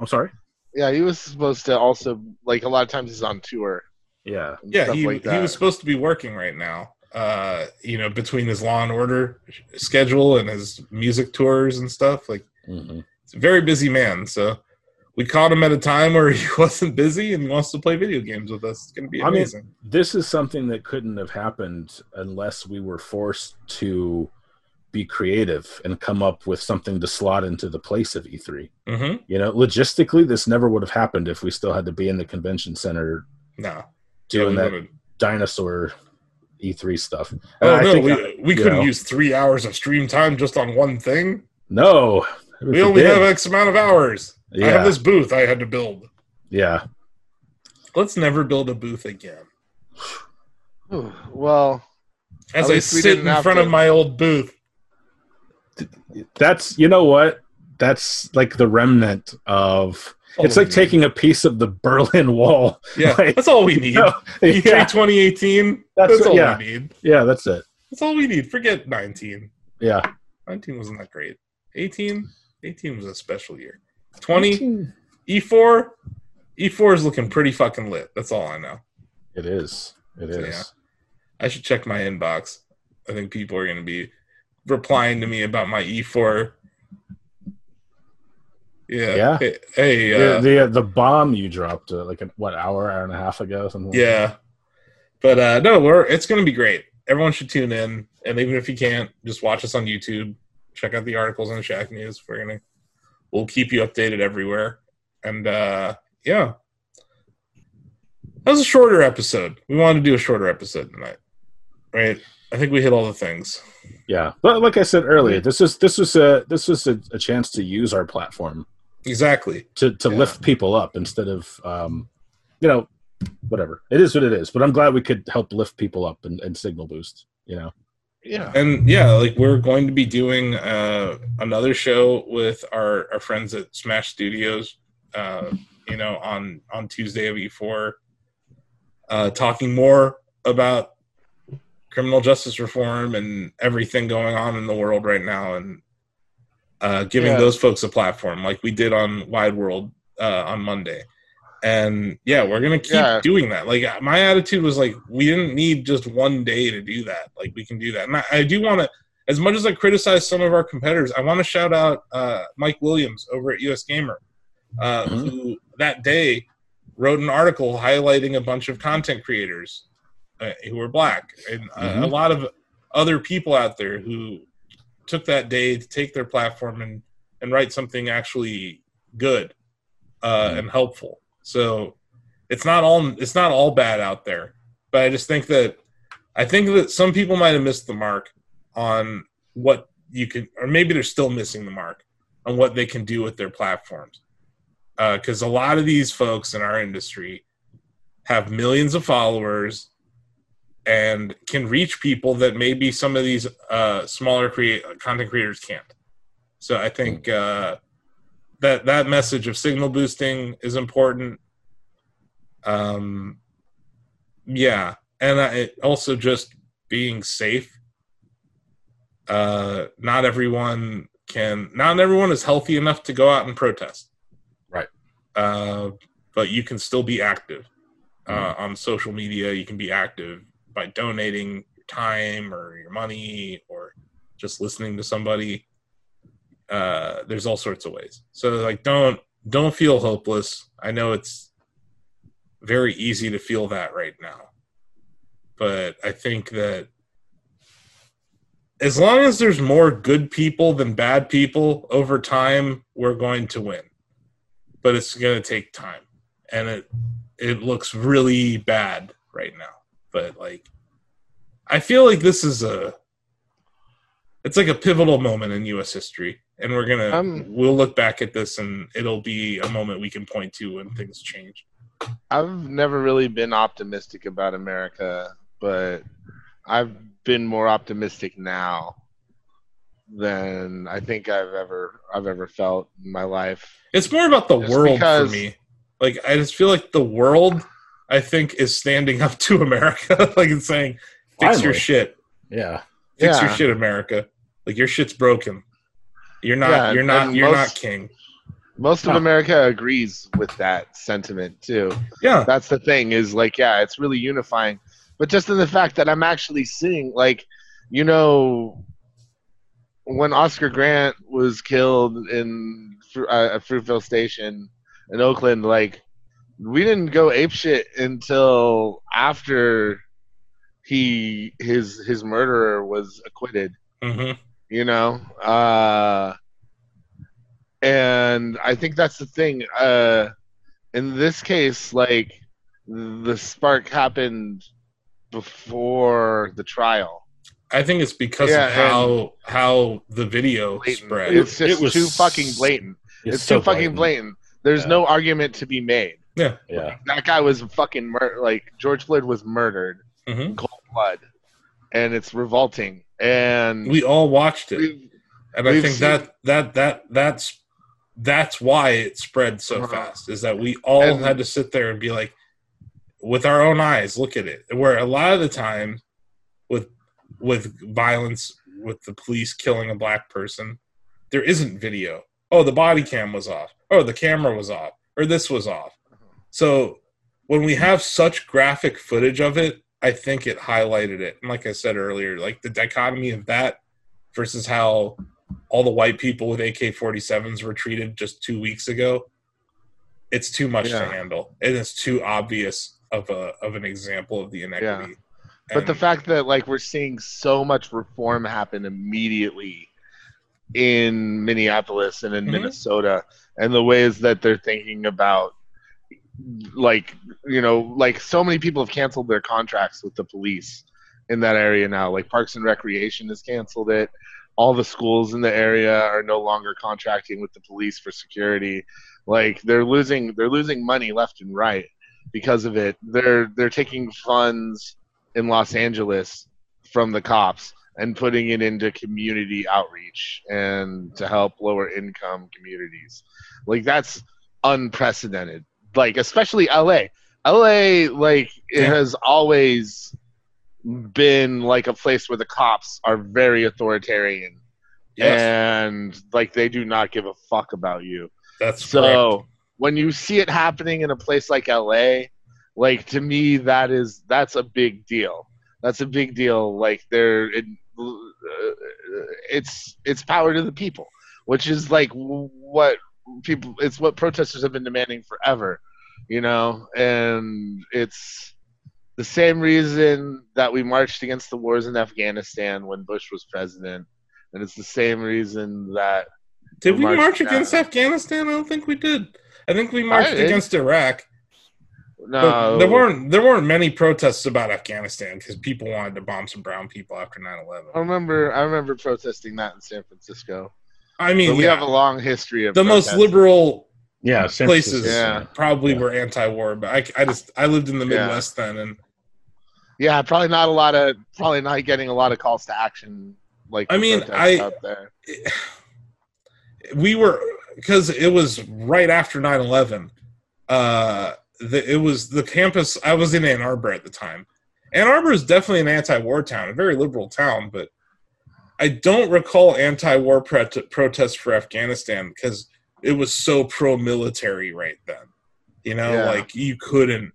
I'm sorry. yeah, he was supposed to also like a lot of times he's on tour. Yeah. Yeah, he like he was supposed to be working right now. Uh, you know, between his Law and Order schedule and his music tours and stuff. Like, hmm he's a very busy man. So we caught him at a time where [LAUGHS] he wasn't busy and he wants to play video games with us. It's gonna be I mean, amazing. This is something that couldn't have happened unless we were forced to be creative and come up with something to slot into the place of E3. hmm You know, logistically, this never would have happened if we still had to be in the convention center No, doing Yeah, that dinosaur E3 stuff. Oh, and Oh I no, think we I- we couldn't know, use three hours of stream time just on one thing. No, We only forbid. have X amount of hours. I have this booth I had to build. Yeah, Let's never build a booth again. Ooh, [SIGHS] well, As I sit in front to. of my old booth. that's you know what. That's like the remnant of. It's like taking a piece of the Berlin Wall. [LAUGHS] Yeah, like- that's all we need. You know, E3 yeah, 2018. That's That's, what- all yeah. we need. yeah, that's it. That's all we need. Forget 19. Yeah, 19 wasn't that great. 18, 18 was a special year. 20, E4, E4 is looking pretty fucking lit. That's all I know. It is. It So, is. yeah. I should check my inbox. I think people are going to be replying to me about my E4. Yeah. Yeah. Hey, hey, the uh, the, uh, the bomb you dropped uh, like a, what hour hour and a half ago something like yeah. But uh no, we're it's going to be great. Everyone should tune in, and even if you can't, just watch us on YouTube. Check out the articles on Shack News. We're gonna we'll keep you updated everywhere. And uh yeah, that was a shorter episode. We wanted to do a shorter episode tonight, right? I think we hit all the things. yeah but like i said earlier this is this was a this was a, a chance to use our platform Exactly. to to Yeah. lift people up instead of um you know whatever it is what it is but i'm glad we could help lift people up and, and signal boost you know yeah. And yeah, like we're going to be doing uh, another show with our, our friends at Smash Studios, uh, you know, on on Tuesday of E4, uh, talking more about criminal justice reform and everything going on in the world right now, and uh, giving Yeah. those folks a platform like we did on Wide World uh, on Monday. And yeah, we're gonna keep Yeah. doing that. Like my attitude was like, we didn't need just one day to do that. Like we can do that. And I, I do want to, as much as I criticize some of our competitors, I want to shout out uh, Mike Williams over at US Gamer, uh, Mhm. who that day wrote an article highlighting a bunch of content creators uh, who were black and uh, a Mhm. lot of other people out there who took that day to take their platform and and write something actually good uh, Mhm. and helpful. So it's not all it's not all bad out there, but I just think that I think that some people might have missed the mark on what you can, or maybe they're still missing the mark on what they can do with their platforms. Because a lot of these folks in our industry have millions of followers and can reach people that maybe some of these uh, smaller create content creators can't. So I think uh, that that message of signal boosting is important. Um, yeah, and I, also just being safe. Uh, not everyone can. Not everyone is healthy enough to go out and protest. Right. Uh, but you can still be active uh, on social media. You can be active by donating your time or your money or just listening to somebody. Uh, there's all sorts of ways. So like, don't don't feel hopeless. I know it's very easy to feel that right now, but I think that as long as there's more good people than bad people over time, we're going to win. But it's going to take time, and it it looks really bad right now. But like, I feel like this is a, it's like a pivotal moment in U.S. history, and we're gonna Um, we'll look back at this, and it'll be a moment we can point to when things change. I've never really been optimistic about America, but I've been more optimistic now than I think I've ever I've ever felt in my life. It's more about the Just world because- for me. Like I just feel like the world, I think, is standing up to America, [LAUGHS] like it's saying, "Fix your shit, Yeah. fix Yeah. your shit, America. Like your shit's broken. You're not. Yeah, you're not. You're most- not king." Most of. America agrees with that sentiment too. Yeah, That's the thing is like yeah, it's really unifying. But just in the fact that I'm actually seeing like you know when Oscar Grant was killed in uh, Fruitvale Station in Oakland, like we didn't go apeshit until after he his his murderer was acquitted hmm you know? Uh and i think that's the thing. Uh in this case like the spark happened before the trial. I think it's because Yeah, of how how the video blatant. spread. it's just It was too fucking blatant. It's, so too fucking blatant. There's Yeah. no argument to be made yeah. Yeah. that guy was fucking mur- like george floyd was murdered hmm in cold blood and it's revolting and We all watched it, we've- and I we've think seen- that that that that's that's why it spread so Uh-huh. fast. Is that we all And- had to sit there and be like, with our own eyes, look at it. Where a lot of the time, with with violence, with the police killing a black person, there isn't video. Oh, the body cam was off. Oh, the camera was off, or this was off. So when we have such graphic footage of it, I think it highlighted it. And like I said earlier, like the dichotomy of that versus how all the white people with AK 47s were treated just two weeks ago, it's too much Yeah. to handle. And it's too obvious of a of an example of the inequity. But the fact that like we're seeing so much reform happen immediately in Minneapolis and in Mhm. Minnesota and the ways that they're thinking about like you know like so many people have canceled their contracts with the police in that area now like Parks and Recreation has canceled it all the schools in the area are no longer contracting with the police for security like they're losing they're losing money left and right because of it they're they're taking funds in Los Angeles from the cops and putting it into community outreach and to help lower income communities. Like that's unprecedented. Like especially LA. LA like it Yeah. has always been like a place where the cops are very authoritarian Yes, and like they do not give a fuck about you. that's So correct. when you see it happening in a place like LA, like to me that is that's a big deal. That's a big deal. Like they're it, uh, it's it's power to the people, which is like what people it's what protesters have been demanding forever, you know, and it's the same reason that we marched against the wars in Afghanistan when Bush was president, and it's the same reason that Did we March march down. against Afghanistan? I don't think we did. I think we marched against Iraq. no But there weren't there weren't many protests about Afghanistan because people wanted to bomb some brown people after 9-11. I remember I remember protesting that in San Francisco. I mean, But we yeah, have a long history of the most liberal Yeah. San places Francisco. Yeah. probably Yeah. were anti-war, but I, I just I lived in the Yeah. Midwest then, and Yeah, probably not a lot of probably not getting a lot of calls to action like I mean, I- out there. [SIGHS] we were because it was right after 9-11 uh the, it was the campus i was in ann arbor at the time ann arbor is definitely an anti-war town a very liberal town but i don't recall anti-war prot- protests for afghanistan because it was so pro-military right then you know Yeah. like you couldn't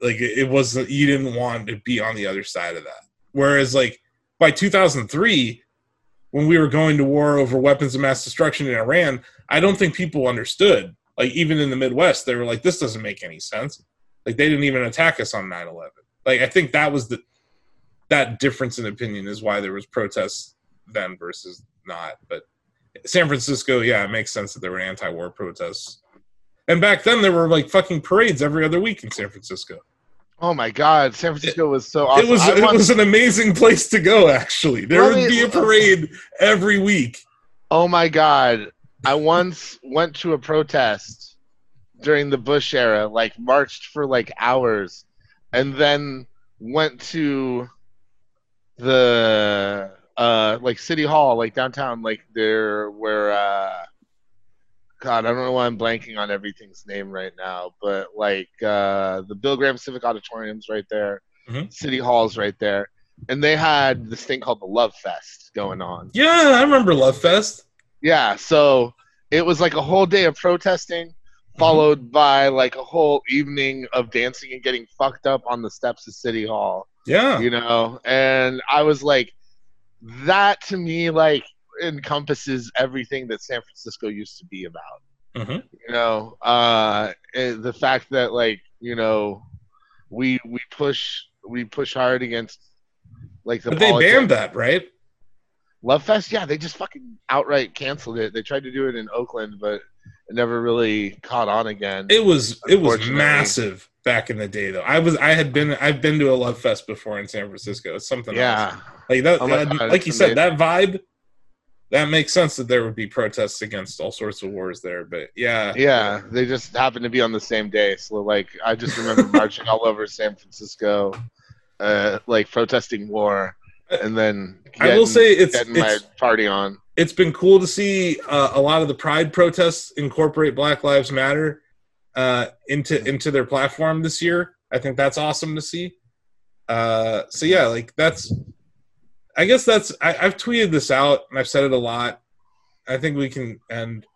like it it wasn't you didn't want to be on the other side of that whereas like by 2003 when we were going to war over weapons of mass destruction in Iran, I don't think people understood. Like even in the Midwest, they were like, "This doesn't make any sense." Like they didn't even attack us on 9/11. Like I think that was the that difference in opinion is why there was protests then versus not. But San Francisco, yeah, it makes sense that there were anti-war protests. And back then, there were like fucking parades every other week in San Francisco. Oh my God, San Francisco was so awesome. It was I it want- was an amazing place to go. Actually, there Let would me- be a parade every week. Oh my god. I once went to a protest during the Bush era, like marched for like hours, and then went to the uh like City Hall, like downtown, like there where uh God, I don't know why I'm blanking on everything's name right now, but like uh the Bill Graham Civic Auditorium's right there, Mhm. City Hall's right there. And they had this thing called the Love Fest going on. Yeah, I remember Love Fest. Yeah, so it was like a whole day of protesting, followed by like a whole evening of dancing and getting fucked up on the steps of City Hall. Yeah, You know, and I was like, that to me like encompasses everything that San Francisco used to be about. Mhm. You know, uh, the fact that like you know, we we push we push hard against like the but they banned that, right? Love Fest, yeah, they just fucking outright canceled it. They tried to do it in Oakland, but it never really caught on again. It was it was massive back in the day, though. I was I had been I've been to a Love Fest before in San Francisco. It's something else. yeah, Like that, Oh that- God, like you it's said, that vibe. That makes sense that there would be protests against all sorts of wars there, but yeah, yeah, they just happened to be on the same day. So like, I just remember [LAUGHS] marching all over San Francisco, uh, like protesting war, and then I will say it's getting my party on. it's been cool to see uh, a lot of the Pride protests incorporate Black Lives Matter uh, into into their platform this year. I think that's awesome to see. Uh, so yeah, like that's. I guess that's. I, I've tweeted this out and I've said it a lot. I think we can end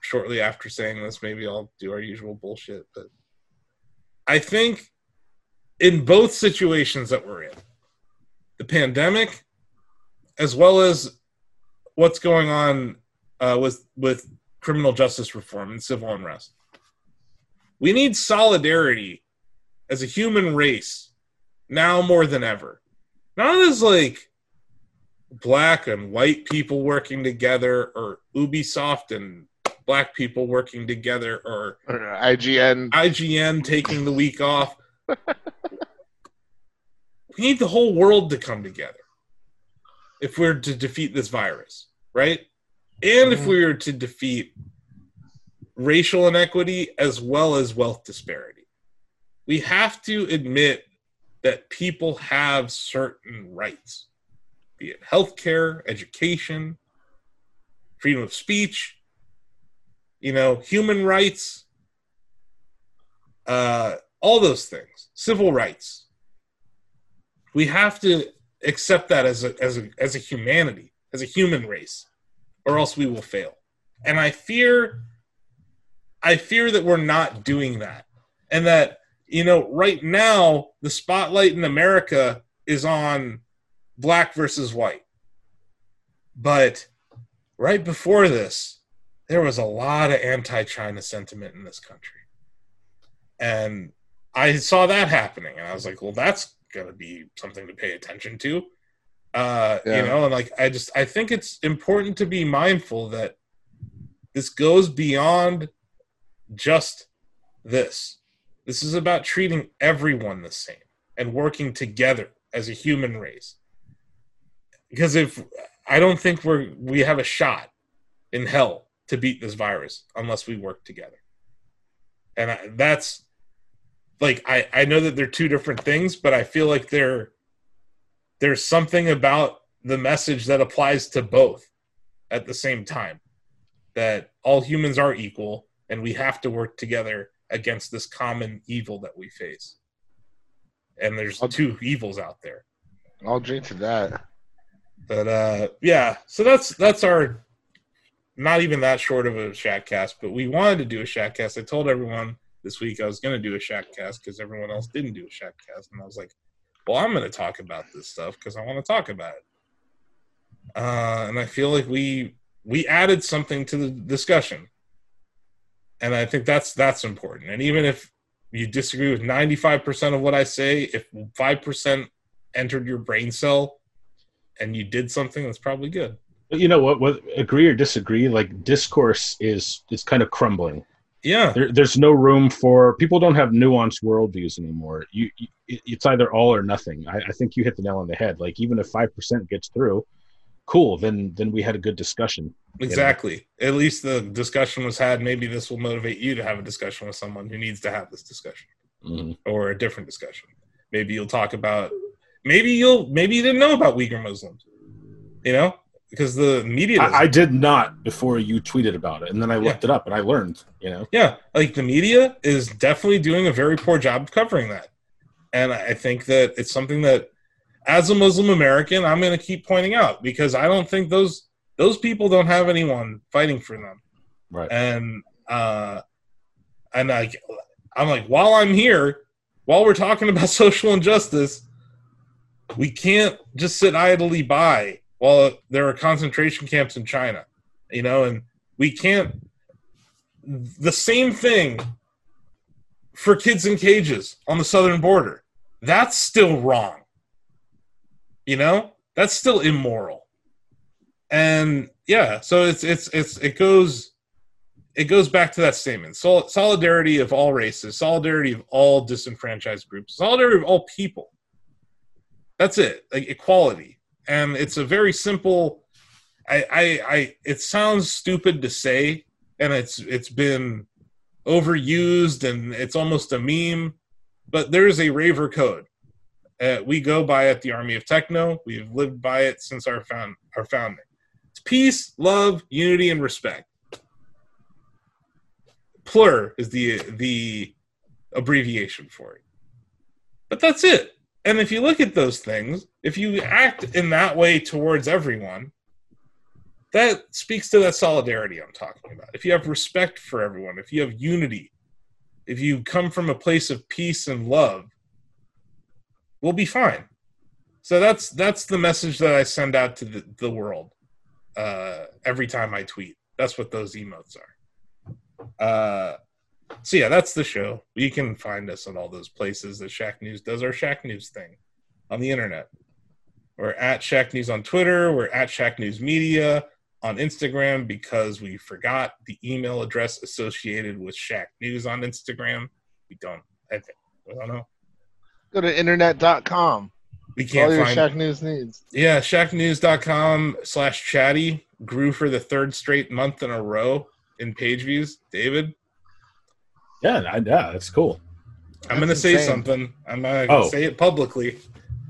shortly after saying this. Maybe I'll do our usual bullshit, but I think in both situations that we're in, the pandemic, as well as what's going on uh, with with criminal justice reform and civil unrest. We need solidarity as a human race now more than ever. Not as like black and white people working together, or Ubisoft and black people working together, or Or IGN, IGN taking the week off. [LAUGHS] we need the whole world to come together if we're to defeat this virus, right? And if mm-hmm. we are to defeat racial inequity as well as wealth disparity. We have to admit that people have certain rights, be it healthcare, education, freedom of speech, you know, human rights, uh, all those things, civil rights. We have to accept that as a, as a, as a humanity, as a human race, or else we will fail. And I fear, I fear that we're not doing that, and that you know, right now the spotlight in America is on black versus white, but right before this, there was a lot of anti-China sentiment in this country, and I saw that happening, and I was like, well, that's going to be something to pay attention to. Uh, Yeah. You know, and like I just I think it's important to be mindful that this goes beyond just this. This is about treating everyone the same and working together as a human race. Because if I don't think we're we have a shot in hell to beat this virus unless we work together. And I, that's like I I know that they're two different things, but I feel like they're there's something about the message that applies to both at the same time that all humans are equal and we have to work together against this common evil that we face. And there's I'll- two evils out there. I'll drink to that. but uh yeah so that's that's our not even that short of a shack cast but we wanted to do a shack cast. I told everyone this week i was going to do a shack cast because everyone else didn't do a shack cast. And i was like well i'm going to talk about this stuff because i want to talk about it. Uh and i feel like we we added something to the discussion and i think that's that's important and even if you disagree with 95% of what i say if 5% entered your brain cell and you did something that's probably good But you know what? What agree or disagree? Like discourse is is kind of crumbling. Yeah. There, there's no room for people don't have nuanced worldviews anymore. You, you it's either all or nothing. I, I think you hit the nail on the head. Like even if five percent gets through, cool. Then then we had a good discussion. Exactly. At least the discussion was had. Maybe this will motivate you to have a discussion with someone who needs to have this discussion Mhm. or a different discussion. Maybe you'll talk about maybe you'll maybe you didn't know about Uyghur Muslims. You know? Because the media. I, I did not before you tweeted about it, and then I looked it up and I learned. You know, Yeah, like the media is definitely doing a very poor job of covering that. And I think that it's something that as a Muslim American, I'm going to keep pointing out because I don't think those those people don't have anyone fighting for them. right? And uh and like I'm like while I'm here, while we're talking about [LAUGHS] social injustice, we can't just sit idly by while there are concentration camps in China. You know, and we can't the same thing for kids in cages on the southern border. That's still wrong. You know? That's still immoral. And yeah, so it's it's it's it goes it goes back to that statement. Sol- solidarity of all races, solidarity of all disenfranchised groups, solidarity of all people. That's it. Like equality. And it's a very simple I I I it sounds stupid to say and it's it's been overused and it's almost a meme but there's a raver code uh, we go by it the army of techno. We've lived by it since our found our founding. It's peace love unity and respect. Plur is the the abbreviation for it. But that's it. And if you look at those things if you act in that way towards everyone that speaks to that solidarity I'm talking about. If you have respect for everyone, if you have unity, if you come from a place of peace and love, we'll be fine. So that's that's the message that I send out to the, the world uh, every time I tweet. That's what those emotes are. Uh, so yeah, that's the show. You can find us on all those places that Shack News does our Shack News thing on the internet. We're at Shack News on Twitter. We're at Shack News Media on Instagram because we forgot the email address associated with Shack News on Instagram. We don't. I think I don't know. Go to internet.com. We for All can't All your find. Shack News needs. yeah, shacknews.com slash chatty grew for the third straight month in a row in page views. David, Yeah, I, yeah, that's cool. I'm going to say something. I'm going to Oh. say it publicly.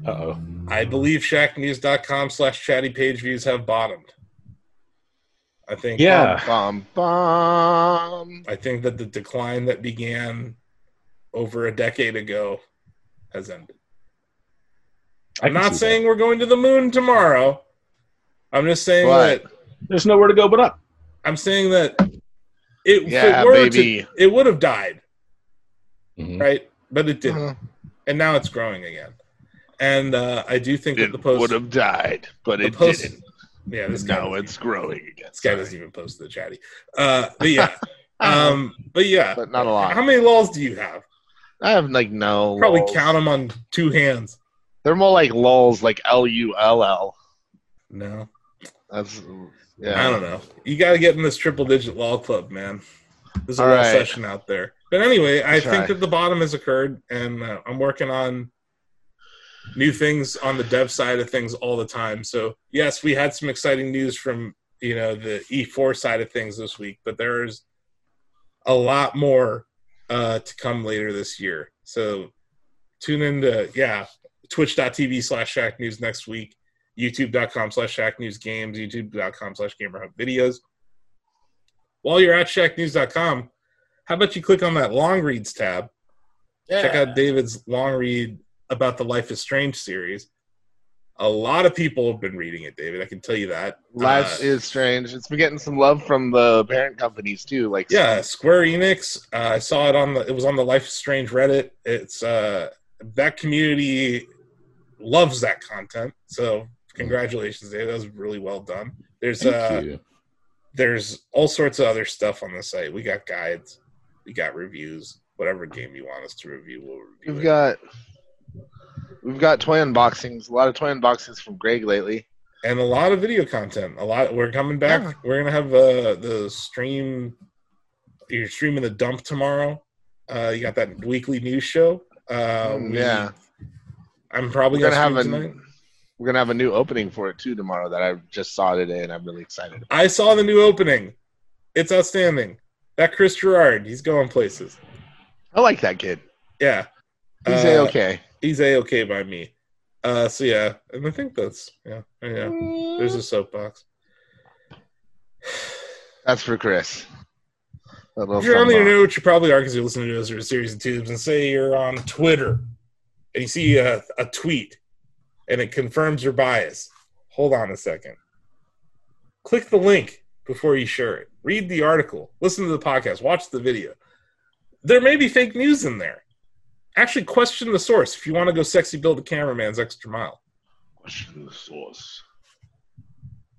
Uh oh. I believe shacknews.com slash chatty page views have bottomed. I think Yeah. Bum, bum. I think that the decline that began over a decade ago has ended. I I'm not see saying we're going to the moon tomorrow. I'm just saying But- that There's nowhere to go but up. I'm saying that it Yeah, it baby. to it would have died, Mhm. right? But it didn't. Uh, And now it's growing again. And uh, I do think that the post would have died, but the it post- didn't. Yeah, this guy Now doesn't it's growing again. This guy doesn't even post to the chatty. Uh, but yeah, [LAUGHS] um, but yeah. But not a lot. How many lulls do you have? I have like no. Probably lulls. count them on two hands. They're more like lulls, like L U L L. No, That's yeah. I don't know. You got to get in this triple digit lull club, man. There's a All lull right. session out there. But anyway, I Try. think that the bottom has occurred, and uh, I'm working on new things on the dev side of things all the time. So yes, we had some exciting news from you know the E4 side of things this week, but there's a lot more uh, to come later this year. So tune into yeah twitch.tv slash shack news next week youtube.com slash shack news games youtube.com slash gamer hub videos. While you're at shacknews.com how about you click on that long reads tab? Check out david's long read about the life is strange series a lot of people have been reading it david i can tell you that Life Uh, is strange. It's been getting some love from the parent companies too. Like yeah square enix uh, i saw it on the it was on the life is strange reddit it's uh that community loves that content so congratulations david that was really well done there's Thank uh you. there's all sorts of other stuff on the site we got guides we got reviews whatever game you want us to review we'll review We've it. got we've got toy unboxings. A lot of toy unboxings from Greg lately. and a lot of video content. A lot. We're coming back. Yeah. We're gonna have uh, the stream you're streaming the dump tomorrow. Uh, you got that weekly news show. Uh, Mm, we- yeah. I'm probably We're gonna, gonna have a tonight. we're gonna have a new opening for it too tomorrow that I just saw today and I'm really excited. about. I saw the new opening. It's outstanding. That Chris Jarrard, he's going places. I like that kid. Yeah, He's Uh, a okay. He's a okay by me. Uh, so yeah, and I think that's yeah, yeah. There's a soapbox. That's for Chris. If you're on the internet, which you probably are because you're listening to us or a series of tubes, and say you're on Twitter and you see a, a tweet and it confirms your bias, hold on a second. Click the link before you share it. Read the article, listen to the podcast, watch the video. There may be fake news in there. Actually, question the source if you want to go sexy build the cameraman's extra mile. Question the source.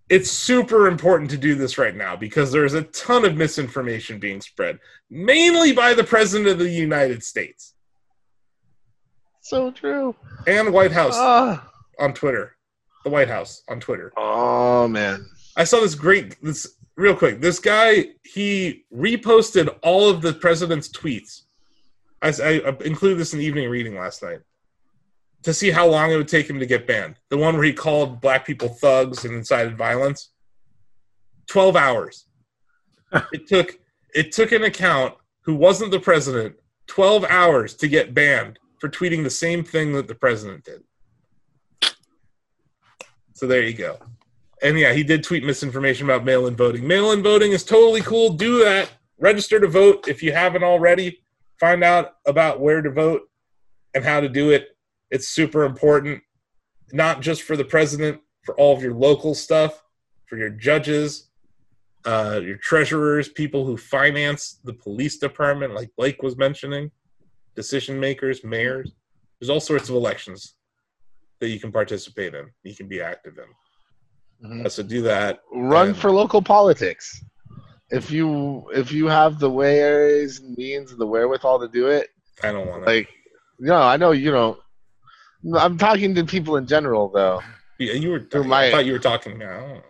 it's super important to do this right now because there's a ton of misinformation being spread, mainly by the President of the United States So true. and White House Ah. on Twitter. The White House on Twitter. Oh man. I saw this great, this real quick. This guy, he reposted all of the president's tweets. I, I included this in the evening reading last night to see how long it would take him to get banned. The one where he called black people thugs and incited violence. Twelve hours. [LAUGHS] it took it took an account who wasn't the president twelve hours to get banned for tweeting the same thing that the president did. So there you go. And yeah, he did tweet misinformation about mail in voting. Mail in voting is totally cool. Do that. Register to vote if you haven't already. Find out about where to vote and how to do it. It's super important, not just for the president, for all of your local stuff, for your judges, uh, your treasurers, people who finance the police department, like Blake was mentioning, decision makers, mayors. There's all sorts of elections that you can participate in, you can be active in. Mhm. Uh, so do that. Run And- for local politics. If you if you have the ways and means and the wherewithal to do it, I don't want to. like no, I know you don't. I'm talking to people in general though. yeah, you were. who I thought you were talking now.